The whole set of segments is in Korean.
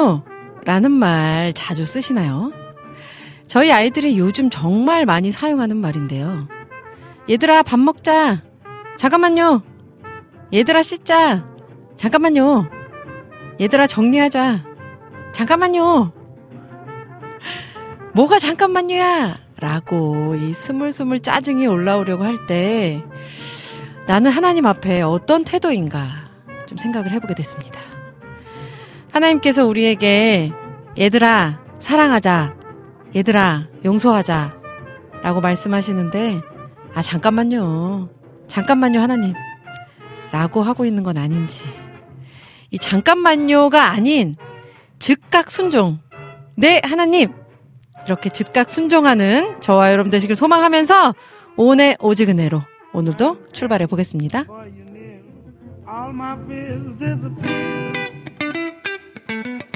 잠깐만요. 라는 말 자주 쓰시나요? 저희 아이들이 요즘 정말 많이 사용하는 말인데요. 얘들아, 밥 먹자. 잠깐만요. 얘들아, 씻자. 잠깐만요. 얘들아, 정리하자. 잠깐만요. 뭐가 잠깐만요야! 라고 이 스물스물 짜증이 올라오려고 할 때 나는 하나님 앞에 어떤 태도인가 좀 생각을 해보게 됐습니다. 하나님께서 우리에게 얘들아 사랑하자. 얘들아 용서하자. 라고 말씀하시는데 아 잠깐만요. 잠깐만요 하나님. 라고 하고 있는 건 아닌지. 이 잠깐만요가 아닌 즉각 순종. 네 하나님. 이렇게 즉각 순종하는 저와 여러분 되시길 소망하면서 오늘 오직 은혜로 오늘도 출발해 보겠습니다. Thank you.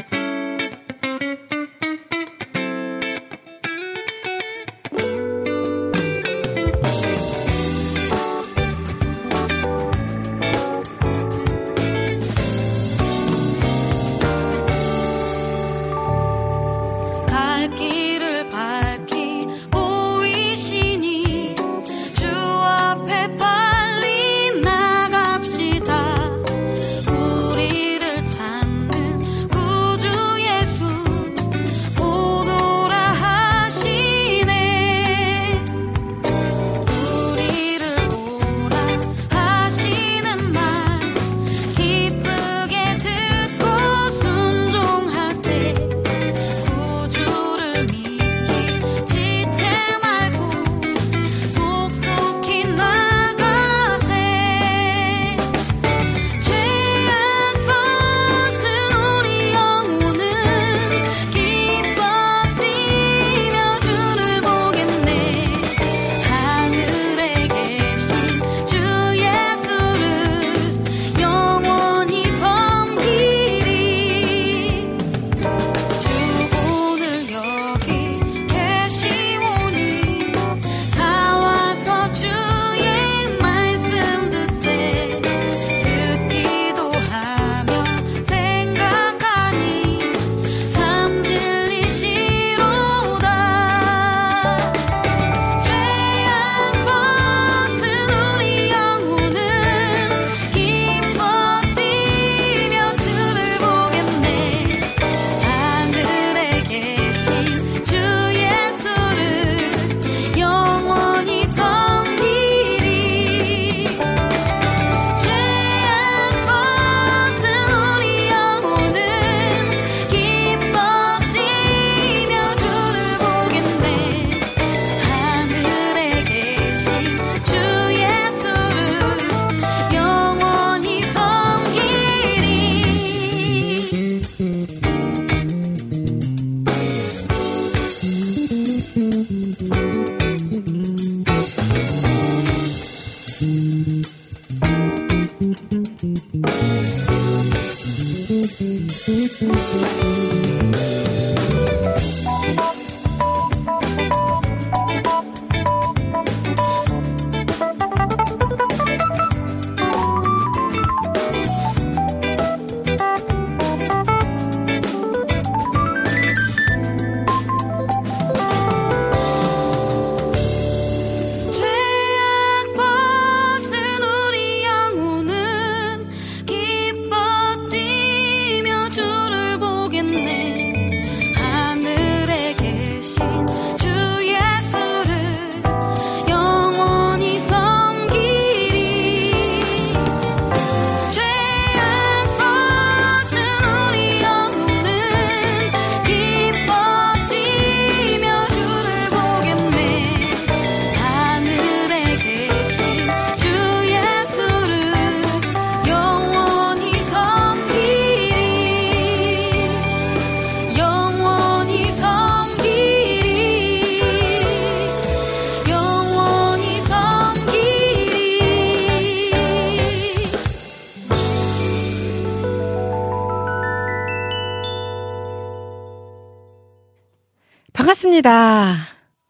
좋습니다.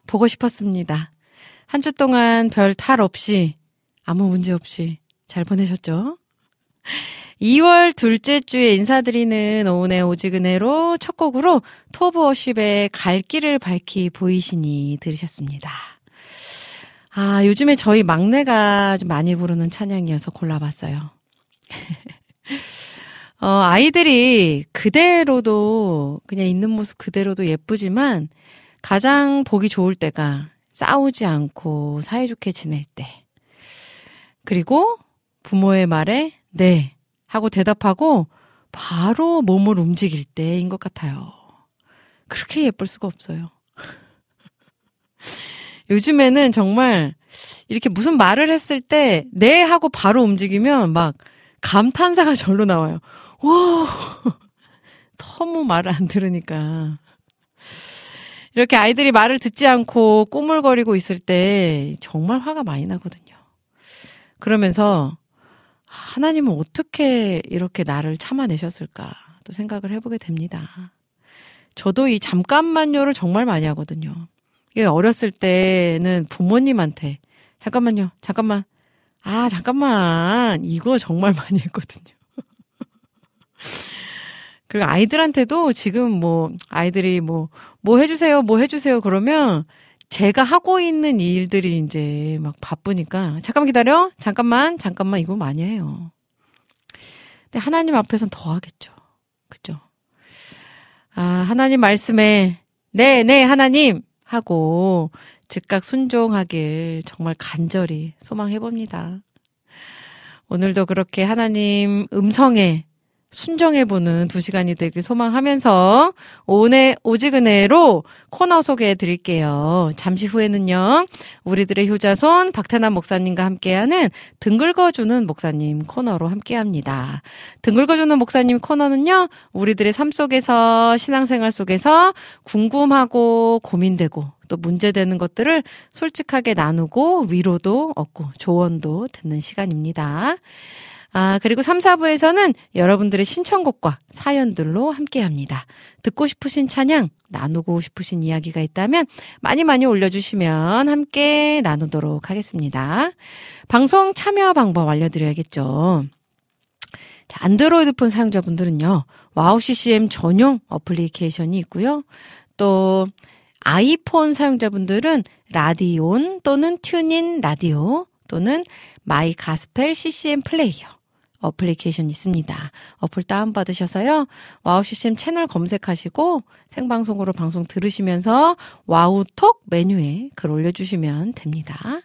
보고 싶었습니다. 한 주 동안 별 탈 없이, 아무 문제 없이 잘 보내셨죠? 2월 둘째 주에 인사드리는 오은의 오지근해로 첫 곡으로 토브워십의 갈 길을 밝히 보이시니 들으셨습니다. 아, 요즘에 저희 막내가 좀 많이 부르는 찬양이어서 골라봤어요. 어, 아이들이 그대로도, 그냥 있는 모습 그대로도 예쁘지만 가장 보기 좋을 때가 싸우지 않고 사이좋게 지낼 때. 그리고 부모의 말에 네 하고 대답하고 바로 몸을 움직일 때인 것 같아요. 그렇게 예쁠 수가 없어요. 요즘에는 정말 이렇게 무슨 말을 했을 때, 네 하고 바로 움직이면 막 감탄사가 절로 나와요. 와! 너무 말을 안 들으니까. 이렇게 아이들이 말을 듣지 않고 꾸물거리고 있을 때 정말 화가 많이 나거든요. 그러면서 하나님은 어떻게 이렇게 나를 참아내셨을까 또 생각을 해보게 됩니다. 저도 이 잠깐만요를 정말 많이 하거든요. 이게 어렸을 때는 부모님한테 잠깐만요, 잠깐만, 아 잠깐만 이거 정말 많이 했거든요. 그리고 아이들한테도 지금 뭐 아이들이 뭐뭐 뭐 해주세요, 뭐 해주세요 그러면 제가 하고 있는 일들이 이제 막 바쁘니까 잠깐만 기다려, 잠깐만, 잠깐만 이거 많이 해요. 근데 하나님 앞에선 더 하겠죠, 그죠? 아 하나님 말씀에 네, 네 하나님 하고 즉각 순종하길 정말 간절히 소망해 봅니다. 오늘도 그렇게 하나님 음성에 순정해보는 두 시간이 되길 소망하면서 오늘 오지근해로 코너 소개해 드릴게요. 잠시 후에는요, 우리들의 효자손 박태남 목사님과 함께하는 등글거주는 목사님 코너로 함께 합니다. 등글거주는 목사님 코너는요, 우리들의 삶 속에서 신앙생활 속에서 궁금하고 고민되고 또 문제되는 것들을 솔직하게 나누고 위로도 얻고 조언도 듣는 시간입니다. 아, 그리고 3, 4부에서는 여러분들의 신청곡과 사연들로 함께 합니다. 듣고 싶으신 찬양, 나누고 싶으신 이야기가 있다면 많이 많이 올려주시면 함께 나누도록 하겠습니다. 방송 참여 방법 알려드려야겠죠. 자, 안드로이드 폰 사용자분들은요, 와우 CCM 전용 어플리케이션이 있고요. 또, 아이폰 사용자분들은 라디온 또는 튜닌 라디오 또는 마이 가스펠 CCM 플레이어 어플리케이션 있습니다. 어플 다운받으셔서요. 와우 CCM 채널 검색하시고 생방송으로 방송 들으시면서 와우톡 메뉴에 글 올려주시면 됩니다.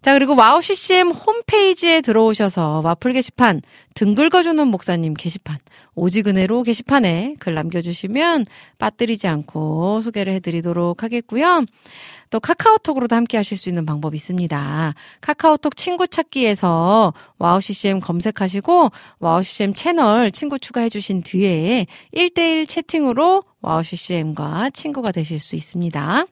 자, 그리고 와우 CCM 홈페이지에 들어오셔서 와플 게시판, 등 긁어주는 목사님 게시판, 오직은혜로 게시판에 글 남겨주시면 빠뜨리지 않고 소개를 해드리도록 하겠고요. 또 카카오톡으로도 함께 하실 수 있는 방법이 있습니다. 카카오톡 친구 찾기에서 와우 CCM 검색하시고 와우 CCM 채널 친구 추가해 주신 뒤에 1대1 채팅으로 와우 CCM과 친구가 되실 수 있습니다.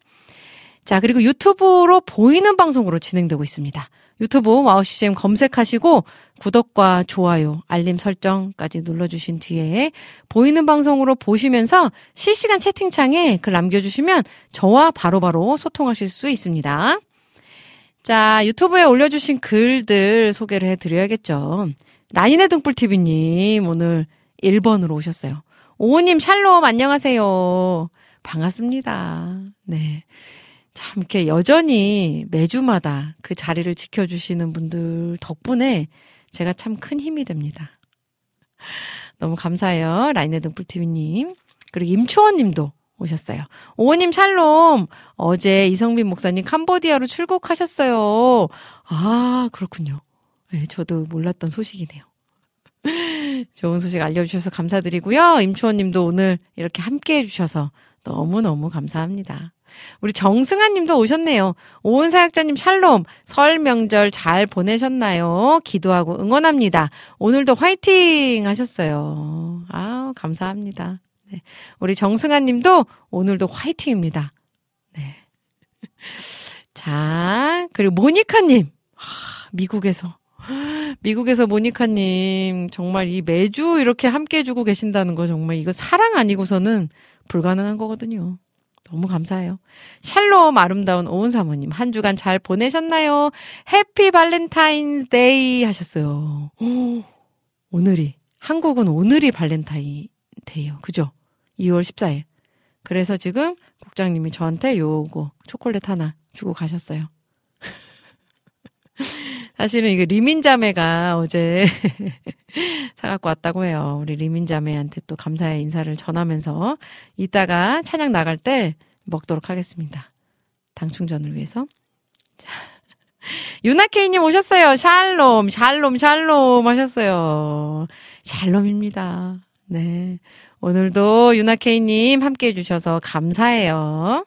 자, 그리고 유튜브로 보이는 방송으로 진행되고 있습니다. 유튜브 와우 CCM 검색하시고 구독과 좋아요, 알림 설정까지 눌러주신 뒤에 보이는 방송으로 보시면서 실시간 채팅창에 글 남겨주시면 저와 바로바로 바로 소통하실 수 있습니다. 자, 유튜브에 올려주신 글들 소개를 해드려야겠죠. 라인의 등불TV님 오늘 1번으로 오셨어요. 오호님 샬롬 안녕하세요. 반갑습니다. 네. 참 이렇게 여전히 매주마다 그 자리를 지켜주시는 분들 덕분에 제가 참 큰 힘이 됩니다. 너무 감사해요. 라인의 등불TV님. 그리고 임초원님도 오셨어요. 오호님 샬롬. 어제 이성빈 목사님 캄보디아로 출국하셨어요. 아, 그렇군요. 네, 저도 몰랐던 소식이네요. 좋은 소식 알려주셔서 감사드리고요. 임초원님도 오늘 이렇게 함께 해주셔서 너무너무 감사합니다. 우리 정승아 님도 오셨네요. 오은 사역자님 샬롬. 설 명절 잘 보내셨나요? 기도하고 응원합니다. 오늘도 화이팅 하셨어요. 아 감사합니다. 네. 우리 정승아 님도 오늘도 화이팅입니다. 네. 자, 그리고 모니카 님. 아, 미국에서. 미국에서 모니카님, 정말 이 매주 이렇게 함께 해주고 계신다는 거 정말 이거 사랑 아니고서는 불가능한 거거든요. 너무 감사해요. 샬롬 아름다운 오은 사모님 한 주간 잘 보내셨나요? Happy Valentine's Day 하셨어요. 오, 오늘이 한국은 오늘이 발렌타인데이요. 그죠? 2월 14일. 그래서 지금 국장님이 저한테 요거 초콜릿 하나 주고 가셨어요. 사실은 이거 리민 자매가 어제 사갖고 왔다고 해요. 우리 리민 자매한테 또 감사의 인사를 전하면서 이따가 찬양 나갈 때 먹도록 하겠습니다. 당 충전을 위해서. 자. 유나케이님 오셨어요. 샬롬, 샬롬, 샬롬 하셨어요. 샬롬입니다. 네. 오늘도 유나케이님 함께 해주셔서 감사해요.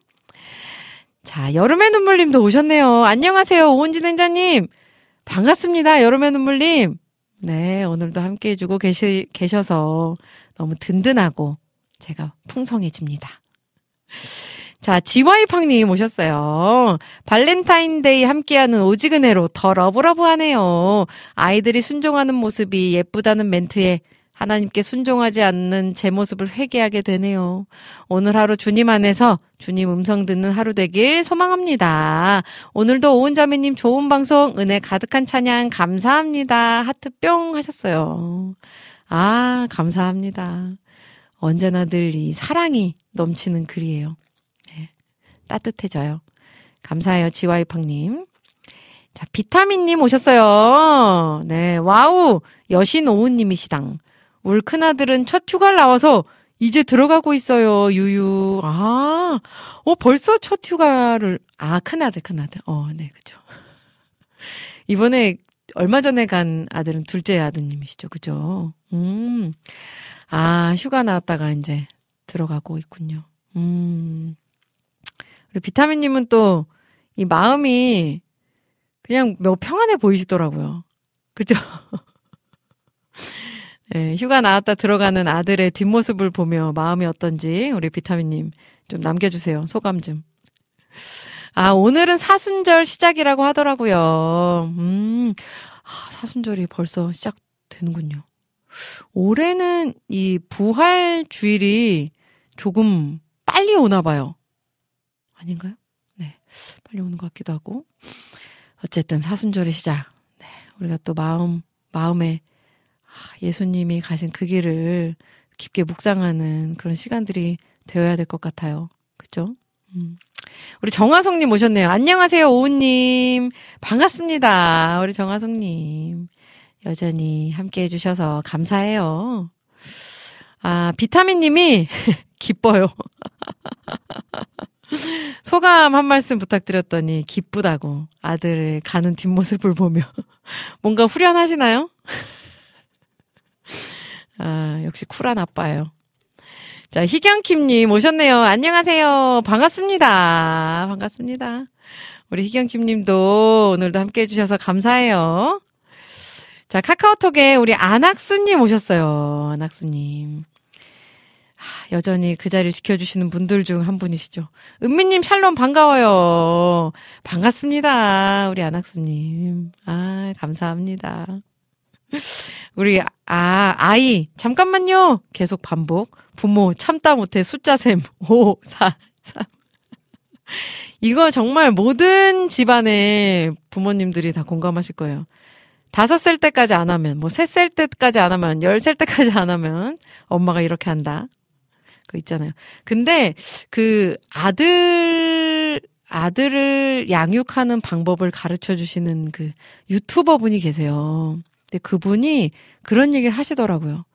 자, 여름의 눈물님도 오셨네요. 안녕하세요. 오은진 행자님. 반갑습니다. 여름의 눈물님. 네, 오늘도 함께 해주고 계시, 계셔서 너무 든든하고 제가 풍성해집니다. 자, 지와이팡님 오셨어요. 발렌타인데이 함께하는 오직은혜로 더 love love하네요. 아이들이 순종하는 모습이 예쁘다는 멘트에 하나님께 순종하지 않는 제 모습을 회개하게 되네요. 오늘 하루 주님 안에서 주님 음성 듣는 하루 되길 소망합니다. 오늘도 오은자매님 좋은 방송, 은혜 가득한 찬양 감사합니다. 하트 뿅 하셨어요. 아, 감사합니다. 언제나 늘 이 사랑이 넘치는 글이에요. 네, 따뜻해져요. 감사해요, 지와이팡님. 자, 비타민님 오셨어요. 네, wow. 여신 오은님이시당. 울 큰아들은 첫 휴가를 나와서 이제 들어가고 있어요, 유유. 아, 어, 벌써 첫 휴가를, 아, 큰아들, 큰아들. 어, 네, 그죠. 이번에 얼마 전에 간 아들은 둘째 아드님이시죠, 그죠? 음, 아, 휴가 나왔다가 이제 들어가고 있군요. 음, 우리 비타민님은 또 이 마음이 그냥 뭐 평안해 보이시더라고요. 그죠? 예, 휴가 나왔다 들어가는 아들의 뒷모습을 보며 마음이 어떤지 우리 비타민님 좀 남겨주세요. 소감 좀. 아, 오늘은 사순절 시작이라고 하더라고요. 음, 아, 사순절이 벌써 시작되는군요. 올해는 이 부활 주일이 조금 빨리 오나 봐요. 아닌가요? 네. 빨리 오는 것 같기도 하고. 어쨌든 사순절의 시작. 네. 우리가 또 마음, 마음에 아, 예수님이 가신 그 길을 깊게 묵상하는 그런 시간들이 되어야 될 것 같아요. 그죠? 음. 우리 정화송님 오셨네요. 안녕하세요, 오우님. 반갑습니다. 우리 정화송님. 여전히 함께 해주셔서 감사해요. 아, 비타민님이 기뻐요. 소감 한 말씀 부탁드렸더니 기쁘다고 아들을 가는 뒷모습을 보며 뭔가 후련하시나요? 아, 역시 쿨한 아빠예요. 자, 희경킴님 오셨네요. 안녕하세요. 반갑습니다. 반갑습니다. 우리 희경킴님도 오늘도 함께 해주셔서 감사해요. 자, 카카오톡에 우리 안학수님 오셨어요. 안학수님. 여전히 그 자리를 지켜주시는 분들 중 한 분이시죠. 은미님 샬롬 반가워요. 반갑습니다. 우리 안학수님. 아, 감사합니다. 우리, 아, 아이, 잠깐만요. 계속 반복. 부모, 참다 못해 숫자 셈. 5, 4, 3. 이거 정말 모든 집안의 부모님들이 다 공감하실 거예요. 다섯 살 때까지 안 하면, 뭐, 세 살 때까지 안 하면, 열 살 때까지 안 하면, 엄마가 이렇게 한다. 그 있잖아요. 근데, 그, 아들, 아들을 양육하는 방법을 가르쳐 주시는 그 유튜버 분이 계세요. 근데 그분이 그런 얘기를 하시더라고요.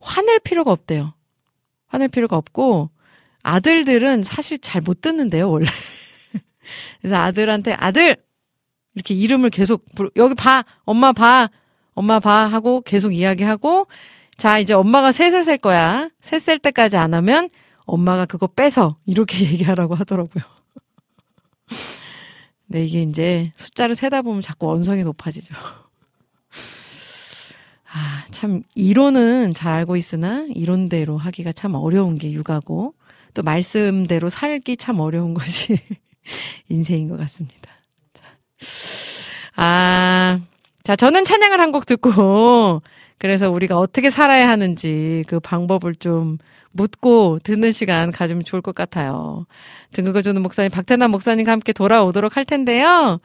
화낼 필요가 없대요. 화낼 필요가 없고, 아들들은 사실 잘 못 듣는데요, 원래. 그래서 아들한테, 아들! 이렇게 이름을 계속, 부르, 여기 봐! 엄마 봐! 엄마 봐! 하고 계속 이야기하고, 자, 이제 엄마가 셋을 셀 거야. 셋 셀 때까지 안 하면 엄마가 그거 빼서 이렇게 얘기하라고 하더라고요. 네, 이게 이제 숫자를 세다 보면 자꾸 언성이 높아지죠. 아, 참, 이론은 잘 알고 있으나 이론대로 하기가 참 어려운 게 육아고 또 말씀대로 살기 참 어려운 것이 인생인 것 같습니다. 자, 아, 자, 저는 찬양을 한 곡 듣고 그래서 우리가 어떻게 살아야 하는지 그 방법을 좀 묻고 듣는 시간 가지면 좋을 것 같아요. 등 긁어주는 목사님, 박태남 목사님과 함께 돌아오도록 할 텐데요.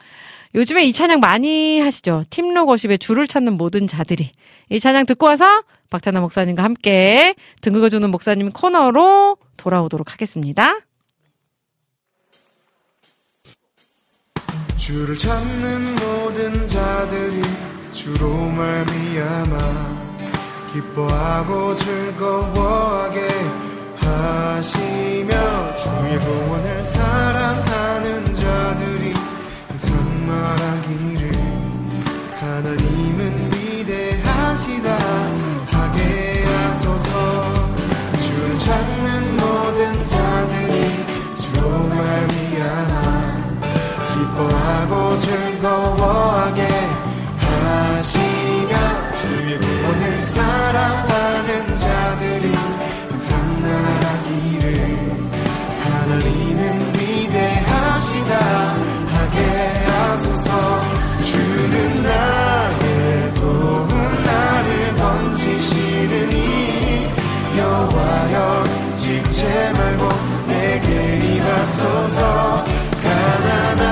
요즘에 이 찬양 많이 하시죠? 팀로고십에 줄을 찾는 모든 자들이. 이 찬양 듣고 와서 박태남 목사님과 함께 등 긁어주는 목사님 코너로 돌아오도록 하겠습니다. 주를 찾는 모든 자들이 주로 말미암아 기뻐하고 즐거워하게 하시며 주의 구원을 항상 하나님은 위대하시다. 하게 하소서. 주를 찾는 모든 자들이 주로 말미암아 기뻐하고 즐거워하게 하시며 주의 구원을 사랑하는 자들이 항상 말하기를 지체 말고 내게 임하소서. 가난하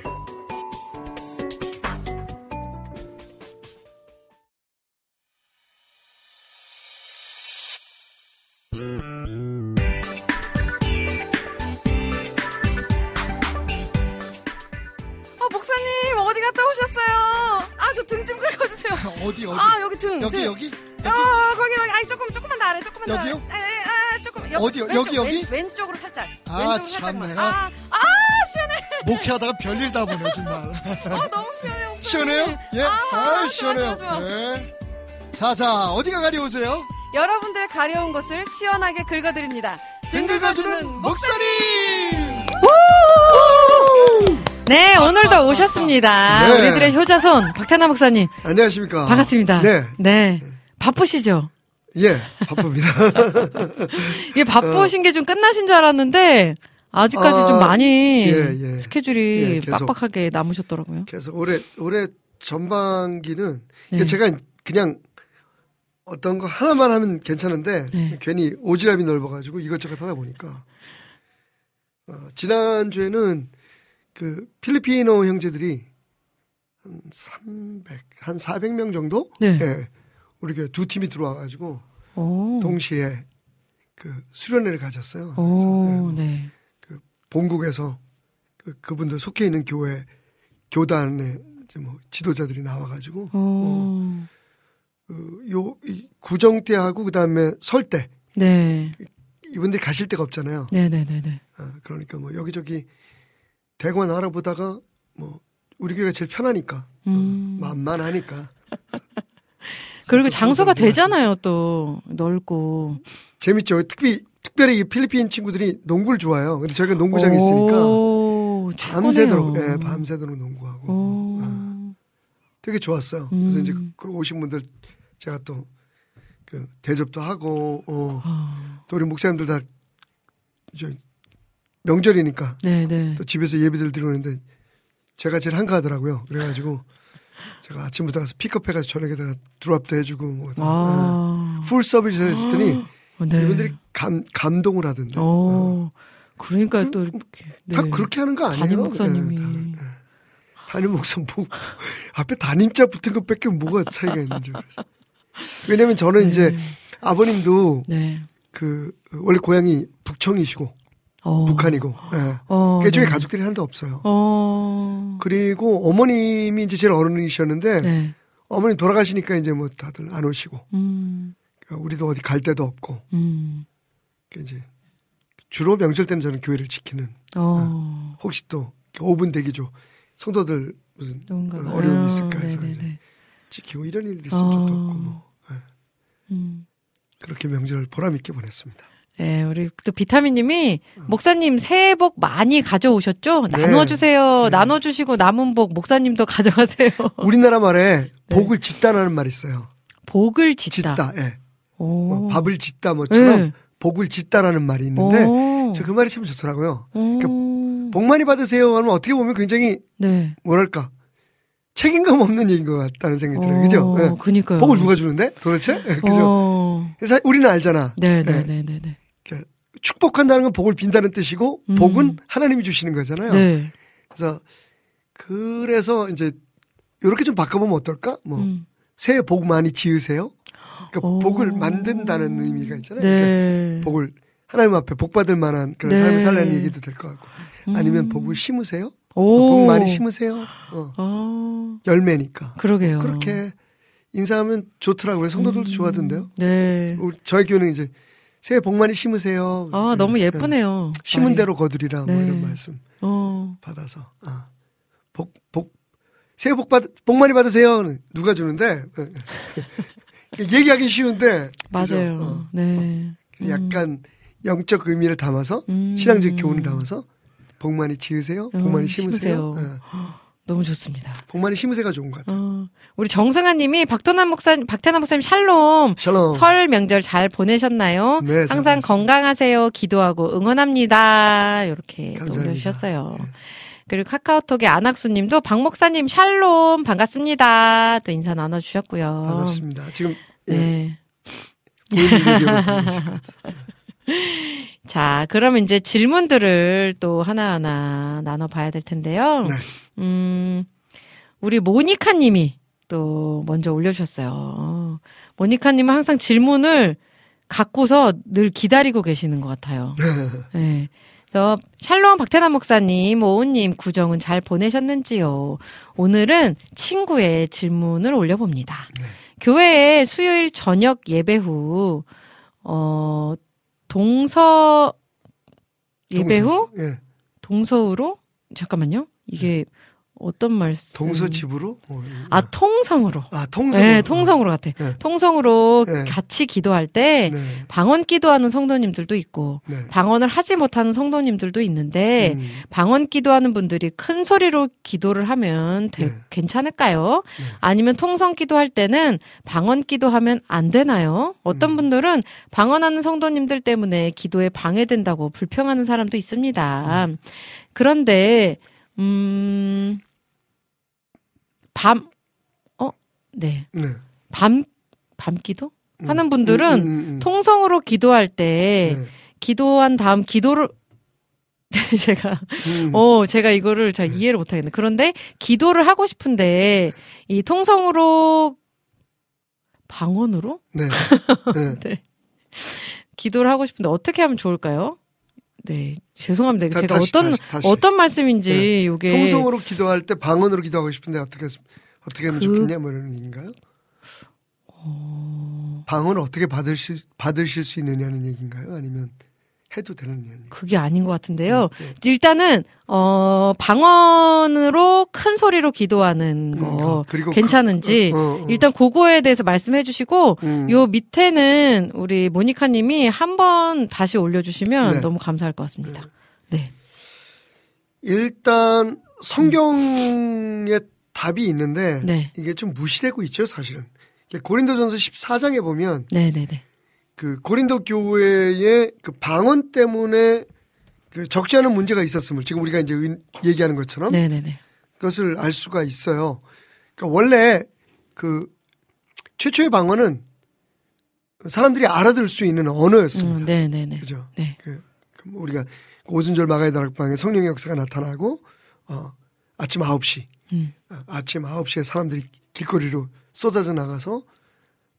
아 갔다 오셨어요? 아 저 등 좀 긁어주세요. 어디 어디? 아 여기 등. 여기 등. 여기 여기 아 거기 여기 아니 조금 조금만 더 아래 조금만 더 여기요? 아래. 에, 에, 아 조금 옆, 어디요? 왼쪽, 여기, 여기? 왼, 왼쪽으로 살짝 아, 왼쪽으로 참, 살짝만 내가. 아, 아 시원해 목회하다가 별일 다 보네 정말. 아 너무 시원해요. 시원해요? 예. 아, 아, 좋아, 시원해요. 좋아, 좋아. 네. 자, 자, 어디가 가려우세요? 여러분들 가려운 곳을 시원하게 긁어드립니다 등 긁어주는 목사님 네 오늘도 오셨습니다 네. 우리들의 효자손 박태나 목사님 안녕하십니까. 반갑습니다 네. 네 바쁘시죠? 예, 바쁩니다. 이게 바쁘신 게 좀 끝나신 줄 알았는데 아직까지 아, 좀 많이 예, 예. 스케줄이 예, 계속. 빡빡하게 남으셨더라고요. 그래서 올해 올해 전반기는 네. 제가 그냥 어떤 거 하나만 하면 괜찮은데 네. 괜히 오지랖이 넓어가지고 이것저것 하다 보니까 어, 지난 주에는 그 필리핀어 형제들이 한 300, 한 400명 정도 네. 예, 우리 교회 두 팀이 들어와 가지고 오, 동시에 그 수련회를 가졌어요. 그래서 예, 오, 뭐 네. 본국에서 그, 그분들 속해 있는 교회 교단의 이제 뭐 지도자들이 나와 가지고 오, 그 요, 이 구정 때하고 그 다음에 설 때, 네. 이분들이 가실 데가 없잖아요. 네 네 네네. 어, 그러니까 뭐 여기저기 대관 알아보다가 뭐 우리 교회가 제일 편하니까, 음. 만만하니까. 그리고 또 장소가 되잖아요, 또. 넓고. 재밌죠. 특히, 특별히 이 필리핀 친구들이 농구를 좋아해요. 근데 저희가 농구장이 있으니까 오, 밤새도록. 예, 밤새도록 농구하고. 오, 어, 되게 좋았어요. 그래서 음. 이제 그 오신 분들 제가 또 그 대접도 하고, 어, 아, 또 우리 목사님들 다 이제 명절이니까 네네. 또 집에서 예비들 들어오는데 제가 제일 한가하더라고요. 그래가지고 제가 아침부터 가서 픽업해가지고 저녁에다가 드롭도 해주고 뭐 다, 아, 예. 풀 서비스 어, 네. 이분들이 감 감동을 하던데. 어. 오, 그러니까 또 이렇게. 다 네. 그렇게 하는 거 아니에요? 담임 목사님이. 예, 다, 예. 담임 목사 뭐 앞에 담임자 붙은 것밖에 뭐가 차이가 있는지 그래서. 왜냐면 저는 이제 아버님도 네. 그 원래 고향이 북청이시고 어. 북한이고 예. 어, 그 중에 네. 가족들이 하나도 없어요. 어. 그리고 어머님이 이제 제일 어른이셨는데 네. 어머님 돌아가시니까 이제 뭐 다들 안 오시고 음. 그러니까 우리도 어디 갈 데도 없고 음. 그러니까 이제 주로 명절 때는 저는 교회를 지키는 어. 혹시 또 5분 대기죠 성도들 무슨 누군가 어, 어려움이 있을까 해서 네네네. 이제 지키고 이런 일들이 있으면 좀더 없고 뭐 예. 음. 그렇게 명절을 보람 있게 보냈습니다. 네, 우리 또 비타민님이 목사님 새해 복 많이 가져오셨죠? 네. 나눠주세요. 네. 나눠주시고 남은 복 목사님도 가져가세요. 우리나라 말에 네. 복을 짓다라는 말이 있어요. 복을 짓다. 짓다. 예. 오. 뭐 밥을 짓다 뭐처럼 네. 복을 짓다라는 말이 있는데 오. 저그 말이 참 좋더라고요. 오. 복 많이 받으세요 하면 어떻게 보면 굉장히 네. 뭐랄까 책임감 없는 얘기인 것 같다는 생각이 들어요. 그죠? 예. 그니까요. 복을 누가 주는데 도대체? 예, 그죠? 어. 그래서 우리는 알잖아. 예. 네네네네 네. 그러니까 축복한다는 건 복을 빈다는 뜻이고 음. 복은 하나님이 주시는 거잖아요. 네. 그래서 그래서 이제 이렇게 좀 바꿔보면 어떨까? 뭐 음. 새해 복 많이 지으세요. 그러니까 오. 복을 만든다는 의미가 있잖아요. 그러니까 네. 복을 하나님 앞에 복 받을 만한 그런 네. 삶을 살라는 얘기도 될 것 같고 아니면 음. 복을 심으세요. 오. 복 많이 심으세요. 어, 어. 열매니까 그러게요. 그렇게 인사하면 좋더라고요. 성도들도 음. 좋아하던데요. 네. 우리 저희 교회는 이제 새해 복 많이 심으세요. 아, 네, 너무 네. 예쁘네요. 심은 말이. 대로 거두리라 뭐 네. 이런 말씀 어. 받아서 아. 복, 복, 새해 복 받, 복 많이 받으세요. 누가 주는데 얘기하기 쉬운데? 맞아요. 어. 네. 음. 약간 영적 의미를 담아서 음. 신앙적 교훈을 담아서 복 많이 지으세요. 복 음, 많이 심으세요. 심으세요. 예. 너무 좋습니다. 복 많이 심으세가 좋은 것 같아요. 어, 우리 정승아 님이 박도남 목사, 박태남 목사님 샬롬. 샬롬. 설 명절 잘 보내셨나요? 네, 잘 항상. 건강하세요. 기도하고 응원합니다. 이렇게. 올려주셨어요. 네. 그리고 카카오톡에 안학수 님도 박 목사님 샬롬 반갑습니다. 또 인사 나눠주셨고요. 반갑습니다. 지금 예, 네. 자, 그러면 이제 질문들을 또 하나하나 나눠봐야 될 텐데요. 네. 음, 우리 모니카 님이 또 먼저 올려주셨어요. 모니카 님은 항상 질문을 갖고서 늘 기다리고 계시는 것 같아요. 네. 그래서 샬롬 박태남 목사님, 오은님 구정은 잘 보내셨는지요? 오늘은 친구의 질문을 올려봅니다. 네. 교회에 수요일 저녁 예배 후, 어, 동서 예배 후 예. 동서우로 잠깐만요. 이게 어떤 말씀? 동서 집으로? 뭐, 아 통성으로. 아, 통성. 네, 통성으로 같아. 네. 통성으로 네. 같이 기도할 때 네. 방언 기도하는 성도님들도 있고 네. 방언을 하지 못하는 성도님들도 있는데 음, 방언 기도하는 분들이 큰 소리로 기도를 하면 될- 네. 괜찮을까요? 네. 아니면 통성 기도할 때는 방언 기도하면 안 되나요? 어떤 음. 분들은 방언하는 성도님들 때문에 기도에 방해된다고 불평하는 사람도 있습니다. 그런데 음, 밤, 어, 네. 네. 밤, 밤 기도? 음, 하는 분들은 음, 음, 음. 통성으로 기도할 때 네. 기도한 다음 기도를 제가 음. 어 제가 이거를 잘 이해를 못 하겠네. 그런데 기도를 하고 싶은데 이 통성으로 방언으로 네. 네. 기도를 하고 싶은데 어떻게 하면 좋을까요? 네 죄송합니다. 다- 제가 다시, 어떤 다시, 다시. 어떤 말씀인지 네. 요게 통성으로 기도할 때 방언으로 기도하고 싶은데 어떻게 했- 어떻게 하면 그- 좋겠냐 뭐 이런 얘기인가요? 어, 방언을 어떻게 받으실 받으실 수 있느냐는 얘기인가요? 아니면 해도 되는 얘기? 그게 아닌 것 같은데요. 네. 일단은 어 방언으로 큰 소리로 기도하는 거 음, 그리고 괜찮은지 그- 어, 어, 어. 일단 그거에 대해서 말씀해 주시고 음. 요 밑에는 우리 모니카 님이 한번 다시 올려 주시면 네. 너무 감사할 것 같습니다. 네. 일단 성경에 답이 있는데 네. 이게 좀 무시되고 있죠, 사실은. 고린도전서 14장에 보면 네네네. 그 고린도 교회의 그 방언 때문에 그 적지 않은 문제가 있었음을 지금 우리가 이제 은- 얘기하는 것처럼 네네네. 그것을 알 수가 있어요. 그러니까 원래 그 최초의 방언은 사람들이 알아들을 수 있는 언어였습니다. 음, 네네네. 그죠? 네. 그, 그 우리가 오순절 마가의 다락방에 성령의 역사가 나타나고 어, 아침 9시 음. 어, 아침 9시에 사람들이 길거리로 쏟아져 나가서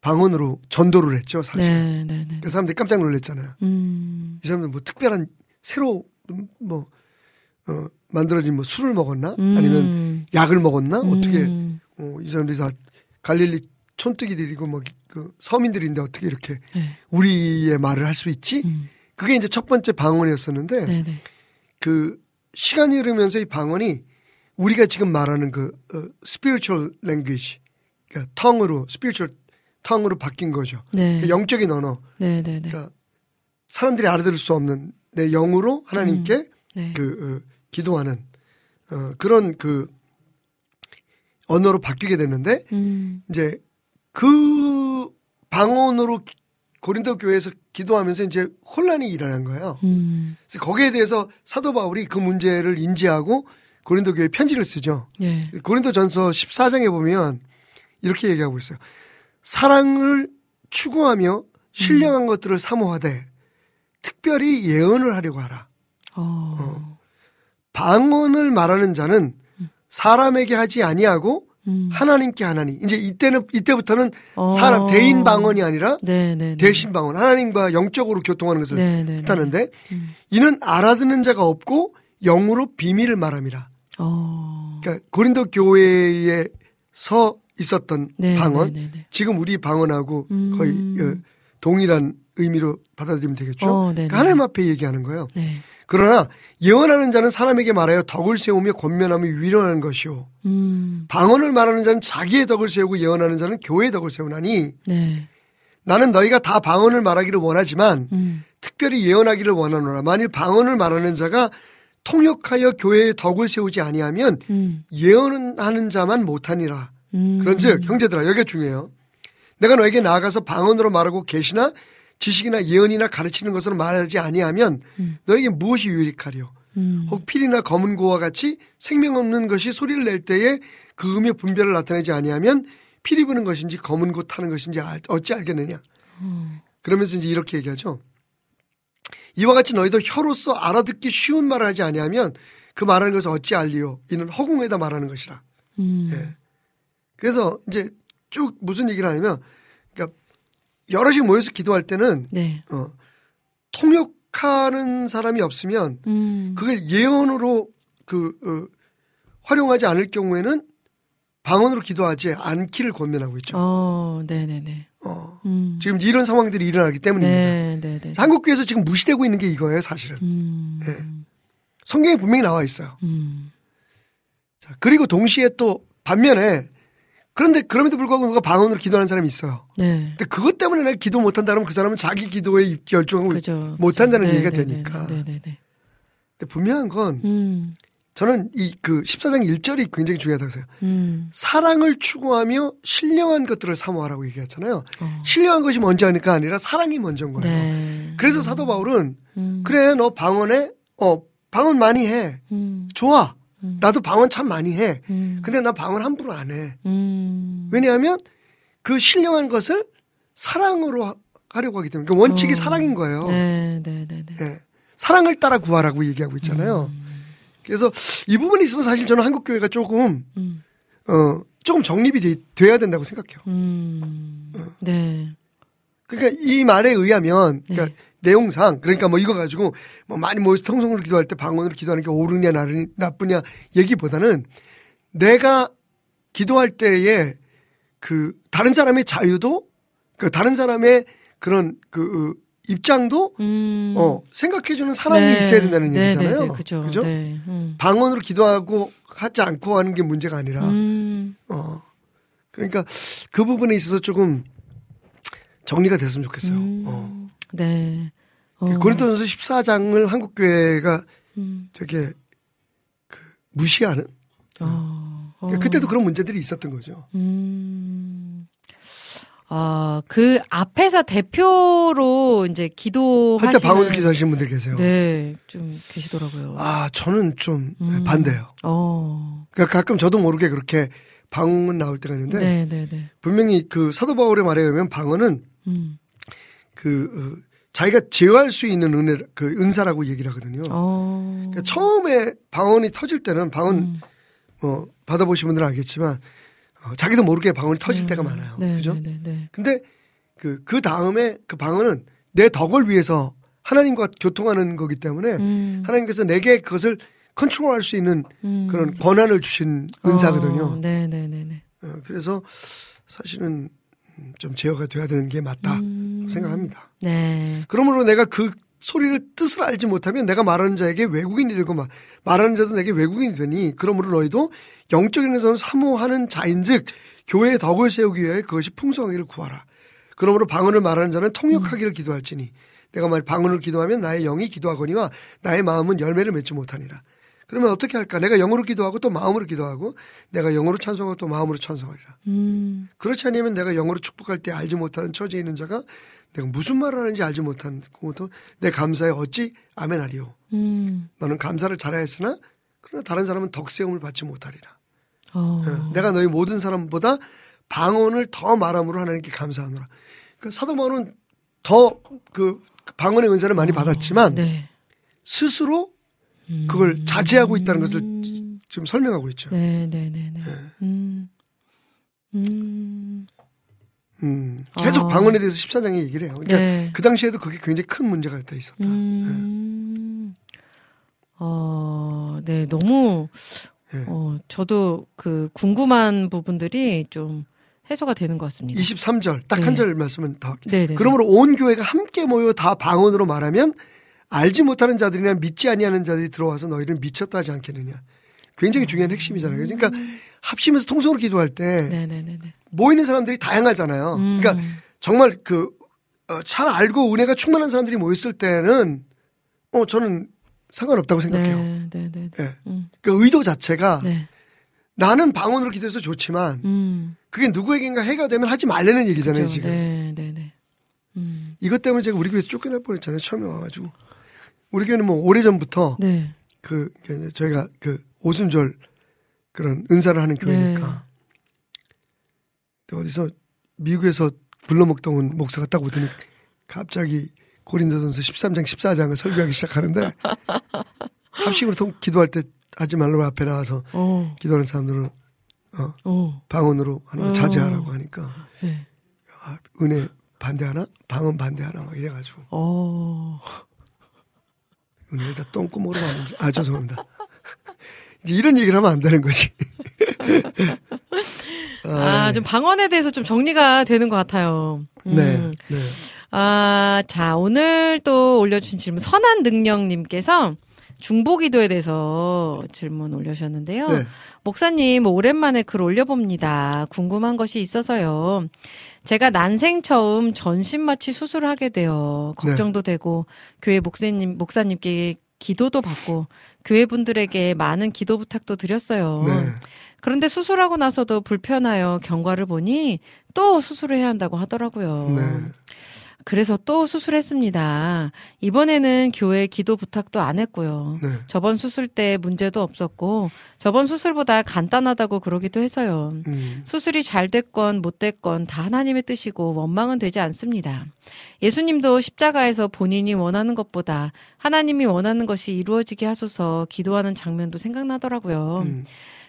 방언으로 전도를 했죠, 사실. 네네네. 그 사람들이 깜짝 놀랐잖아요. 음. 이 사람들 뭐 특별한 새로 뭐 어, 만들어진 뭐 술을 먹었나? 음. 아니면 약을 먹었나? 어떻게 음. 어, 이 사람들이 다 갈릴리 촌뜨기들이고 뭐그 서민들인데 어떻게 이렇게 네. 우리의 말을 할 수 있지? 음. 그게 이제 첫 번째 방언이었었는데 네네. 그 시간이 흐르면서 이 방언이 우리가 지금 말하는 그 어, spiritual language, 그러니까 tongue로 tongue로 바뀐 거죠. 네. 그 영적인 언어. 네네네. 그러니까 사람들이 알아들을 수 없는 내 영으로 하나님께 네. 그 어, 기도하는 어, 그런 그 언어로 바뀌게 됐는데 음. 이제 그 방언으로 기- 고린도 교회에서 기도하면서 이제 혼란이 일어난 거예요. 음. 그래서 거기에 대해서 사도 바울이 그 문제를 인지하고 고린도 교회에 편지를 쓰죠. 예. 고린도 전서 14장에 보면 이렇게 얘기하고 있어요. 사랑을 추구하며 신령한 것들을 사모하되 특별히 예언을 하려고 하라. 어. 방언을 말하는 자는 사람에게 하지 아니하고 음. 하나님께 하나니. 이제 이때는 이때부터는 어. 사람 대인 방언이 아니라 네네네. 대신 방언. 하나님과 영적으로 교통하는 것을 네네네. 뜻하는데 음. 이는 알아듣는 자가 없고 영으로 비밀을 말함이라. 어. 그러니까 고린도 교회에서 있었던 네, 방언, 네, 네, 네. 지금 우리 방언하고 음. 거의 어, 동일한 의미로 받아들이면 되겠죠. 어, 네네. 그러니까 하나님 앞에 얘기하는 거예요. 네. 그러나 예언하는 자는 사람에게 말하여 덕을 세우며 권면하며 위로하는 것이요. 음. 방언을 말하는 자는 자기의 덕을 세우고 예언하는 자는 교회의 덕을 세우나니 네. 나는 너희가 다 방언을 말하기를 원하지만 음. 특별히 예언하기를 원하노라. 만일 방언을 말하는 자가 통역하여 교회에 덕을 세우지 아니하면 음. 예언하는 자만 못하니라. 음. 그런즉 형제들아 여기가 중요해요. 내가 너에게 나아가서 방언으로 말하고 계시나 지식이나 예언이나 가르치는 것으로 말하지 아니하면 너에게 무엇이 유익하리요? 음. 혹 필이나 검은 고와 같이 생명 없는 것이 소리를 낼 때에 그 음의 분별을 나타내지 아니하면 피리 부는 것인지 검은 고 타는 것인지 알- 어찌 알겠느냐? 그러면서 이제 이렇게 얘기하죠. 이와 같이 너희도 혀로서 알아듣기 쉬운 말을 하지 아니하면 그 말하는 것을 어찌 알리요? 이는 허공에다 말하는 것이라. 음. 예. 그래서 이제 쭉 무슨 얘기를 하냐면, 그러니까 여럿이 모여서 기도할 때는 네. 어, 통역하는 사람이 없으면 음. 그걸 예언으로 그 어, 활용하지 않을 경우에는 방언으로 기도하지 않기를 권면하고 있죠. 어, 네네네. 어, 음. 지금 이런 상황들이 일어나기 때문입니다. 네, 네, 네. 한국교회에서 지금 무시되고 있는 게 이거예요, 사실은. 음. 예. 성경에 분명히 나와 있어요. 음. 자, 그리고 동시에 또 반면에 그런데 그럼에도 불구하고 누가 방언으로 기도하는 사람이 있어요. 네. 근데 그것 때문에 내가 기도 못한다 그러면 그 사람은 자기 기도에 열중하고 그죠. 못한다는 그죠. 얘기가 네, 네, 되니까. 네, 네, 네. 근데 분명한 건 음. 저는 이 그 14장 1절이 굉장히 중요하다고 생각해요. 음. 사랑을 추구하며 신령한 것들을 사모하라고 얘기했잖아요. 어. 신령한 것이 먼저 하니까 아니라 사랑이 먼저인 거예요. 네. 그래서 사도 바울은 음. 그래 너 방언에 어 방언 많이 해. 음. 좋아. 음. 나도 방언 참 많이 해. 음. 근데 나 방언 함부로 안 해. 음. 왜냐하면 그 신령한 것을 사랑으로 하- 하려고 하기 때문에 그 원칙이 어. 사랑인 거예요. 네, 네, 네, 네. 예. 사랑을 따라 구하라고 얘기하고 있잖아요. 음. 그래서 이 부분에 있어서 사실 저는 한국 교회가 조금 음. 어 조금 정립이 돼, 돼야 된다고 생각해요. 음. 어. 네. 그러니까 이 말에 의하면 그러니까 네. 내용상 그러니까 뭐 이거 가지고 뭐 많이 모여서 통성으로 기도할 때 방언으로 기도하는 게 옳으냐 나르- 나쁘냐 얘기보다는 내가 기도할 때에 그 다른 사람의 자유도 그 다른 사람의 그런 그 어, 입장도 음. 어 생각해 주는 사람이 네. 있어야 된다는 네, 얘기잖아요. 네, 네, 그죠. 그죠? 네. 음. 방언으로 기도하고 하지 않고 하는 게 문제가 아니라 음. 어 그러니까 그 부분에 있어서 조금 정리가 됐으면 좋겠어요. 음. 어. 네. 어. 고린도전서 14장을 한국 교회가 음. 되게 그 무시하는 어. 어. 그러니까 그때도 그런 문제들이 있었던 거죠. 음. 아, 그 앞에서 대표로 이제 기도하시는 할때 방언으로 기도하시는 분들 계세요. 네, 좀 계시더라고요. 아 저는 좀 음. 반대예요. 어. 그러니까 가끔 저도 모르게 그렇게 방언 나올 때가 있는데 네, 네, 네. 분명히 그 사도 바울의 말에 의하면 방언은 음. 그 어, 자기가 제어할 수 있는 은혜 그 은사라고 얘기를 하거든요. 어. 그러니까 처음에 방언이 터질 때는 방언 음. 어, 받아보신 분들은 알겠지만 어, 자기도 모르게 방언이 터질 때가 많아요. 네, 그죠? 네, 네, 네. 근데 그, 그 다음에 그 방언은 내 덕을 위해서 하나님과 교통하는 거기 때문에 음. 하나님께서 내게 그것을 컨트롤 할 수 있는 음. 그런 권한을 주신 은사거든요. 어, 네, 네, 네, 네. 어, 그래서 사실은 좀 제어가 돼야 되는 게 맞다 음. 생각합니다. 네. 그러므로 내가 그 소리를 뜻을 알지 못하면 내가 말하는 자에게 외국인이 되고 말- 말하는 자도 내게 외국인이 되니 그러므로 너희도 영적인 것을 사모하는 자인즉 교회의 덕을 세우기 위해 그것이 풍성하기를 구하라. 그러므로 방언을 말하는 자는 통역하기를 기도할지니 내가 말 방언을 기도하면 나의 영이 기도하거니와 나의 마음은 열매를 맺지 못하니라. 그러면 어떻게 할까? 내가 영으로 기도하고 또 마음으로 기도하고 내가 영으로 찬송하고 또 마음으로 찬송하리라. 음. 그렇지 않으면 내가 영어로 축복할 때 알지 못하는 처지에 있는 자가 내가 무슨 말을 하는지 알지 못하고 또내 감사에 어찌 아멘하리요. 음. 너는 감사를 잘하였으나 그러나 다른 사람은 덕세움을 받지 못하리라. 어. 예, 내가 너희 모든 사람보다 방언을 더 말함으로 하나님께 감사하노라. 그 사도 바울은 더 그 방언의 은사를 많이 받았지만 네. 스스로 음. 그걸 자제하고 있다는 것을 음. 지금 설명하고 있죠. 네, 네, 네, 네. 예. 음. 음. 음, 계속 아. 방언에 대해서 14장에 얘기를 해요. 그러니까 네. 그 당시에도 그게 굉장히 큰 문제가 돼 있었다. 음. 어, 네, 너무, 예. 어, 저도 그 궁금한 부분들이 좀 해소가 되는 것 같습니다. 23절 딱 네. 한절 말씀은 더. 네네. 그러므로 온 교회가 함께 모여 다 방언으로 말하면 알지 못하는 자들이나 믿지 아니하는 자들이 들어와서 너희를 미쳤다 하지 않겠느냐. 굉장히 중요한 핵심이잖아요. 그러니까 합심해서 통성으로 기도할 때 네네네네. 모이는 사람들이 다양하잖아요. 음. 그러니까 정말 그 어, 잘 알고 은혜가 충만한 사람들이 모였을 때는 어 저는 상관없다고 생각해요. 네, 네, 네. 네. 예. 음, 그 의도 자체가 네. 나는 방언으로 기도해서 좋지만 음. 그게 누구에겐가 해가 되면 하지 말라는 얘기잖아요 그죠. 지금. 네, 네, 네. 음. 이것 때문에 제가 우리 교회에서 쫓겨날 뻔했잖아요 처음에 와가지고 우리 교회는 뭐 오래 전부터 네. 그 이제 저희가 그 오순절 그런 은사를 하는 교회니까. 근데 어디서 미국에서 불러먹던 온 목사가 딱 오더니 갑자기 고린도전서 13장 14장을 설교하기 시작하는데 합식으로 통 기도할 때 하지 말라고 앞에 나와서 어, 기도하는 사람들은 어, 방언으로 하는 거 어. 자제하라고 하니까. 네. 아, 은혜 반대하나? 방언 반대하나? 막 이래가지고. 어, 은혜를 다 똥구멍으로 하는지 아 죄송합니다 이제 이런 얘기를 하면 안 되는 거지 아, 좀 방언에 대해서 좀 정리가 되는 것 같아요. 음. 네, 네. 아, 자, 오늘 또 올려주신 질문, 선한 능력님께서 중보기도에 대해서 질문 올려주셨는데요. 네. 목사님, 오랜만에 글 올려봅니다. 궁금한 것이 있어서요. 제가 난생 처음 전신 마취 수술을 하게 되어 걱정도 되고, 교회 목사님, 목사님께 기도도 받고, 교회 분들에게 많은 기도 부탁도 드렸어요. 네. 그런데 수술하고 나서도 불편하여 경과를 보니 또 수술을 해야 한다고 하더라고요. 네. 그래서 또 수술했습니다. 이번에는 교회 기도 부탁도 안 했고요. 네. 저번 수술 때 문제도 없었고 저번 수술보다 간단하다고 그러기도 해서요. 음. 수술이 잘 됐건 못 됐건 다 하나님의 뜻이고 원망은 되지 않습니다. 예수님도 십자가에서 본인이 원하는 것보다 하나님이 원하는 것이 이루어지게 하소서 기도하는 장면도 생각나더라고요. 음.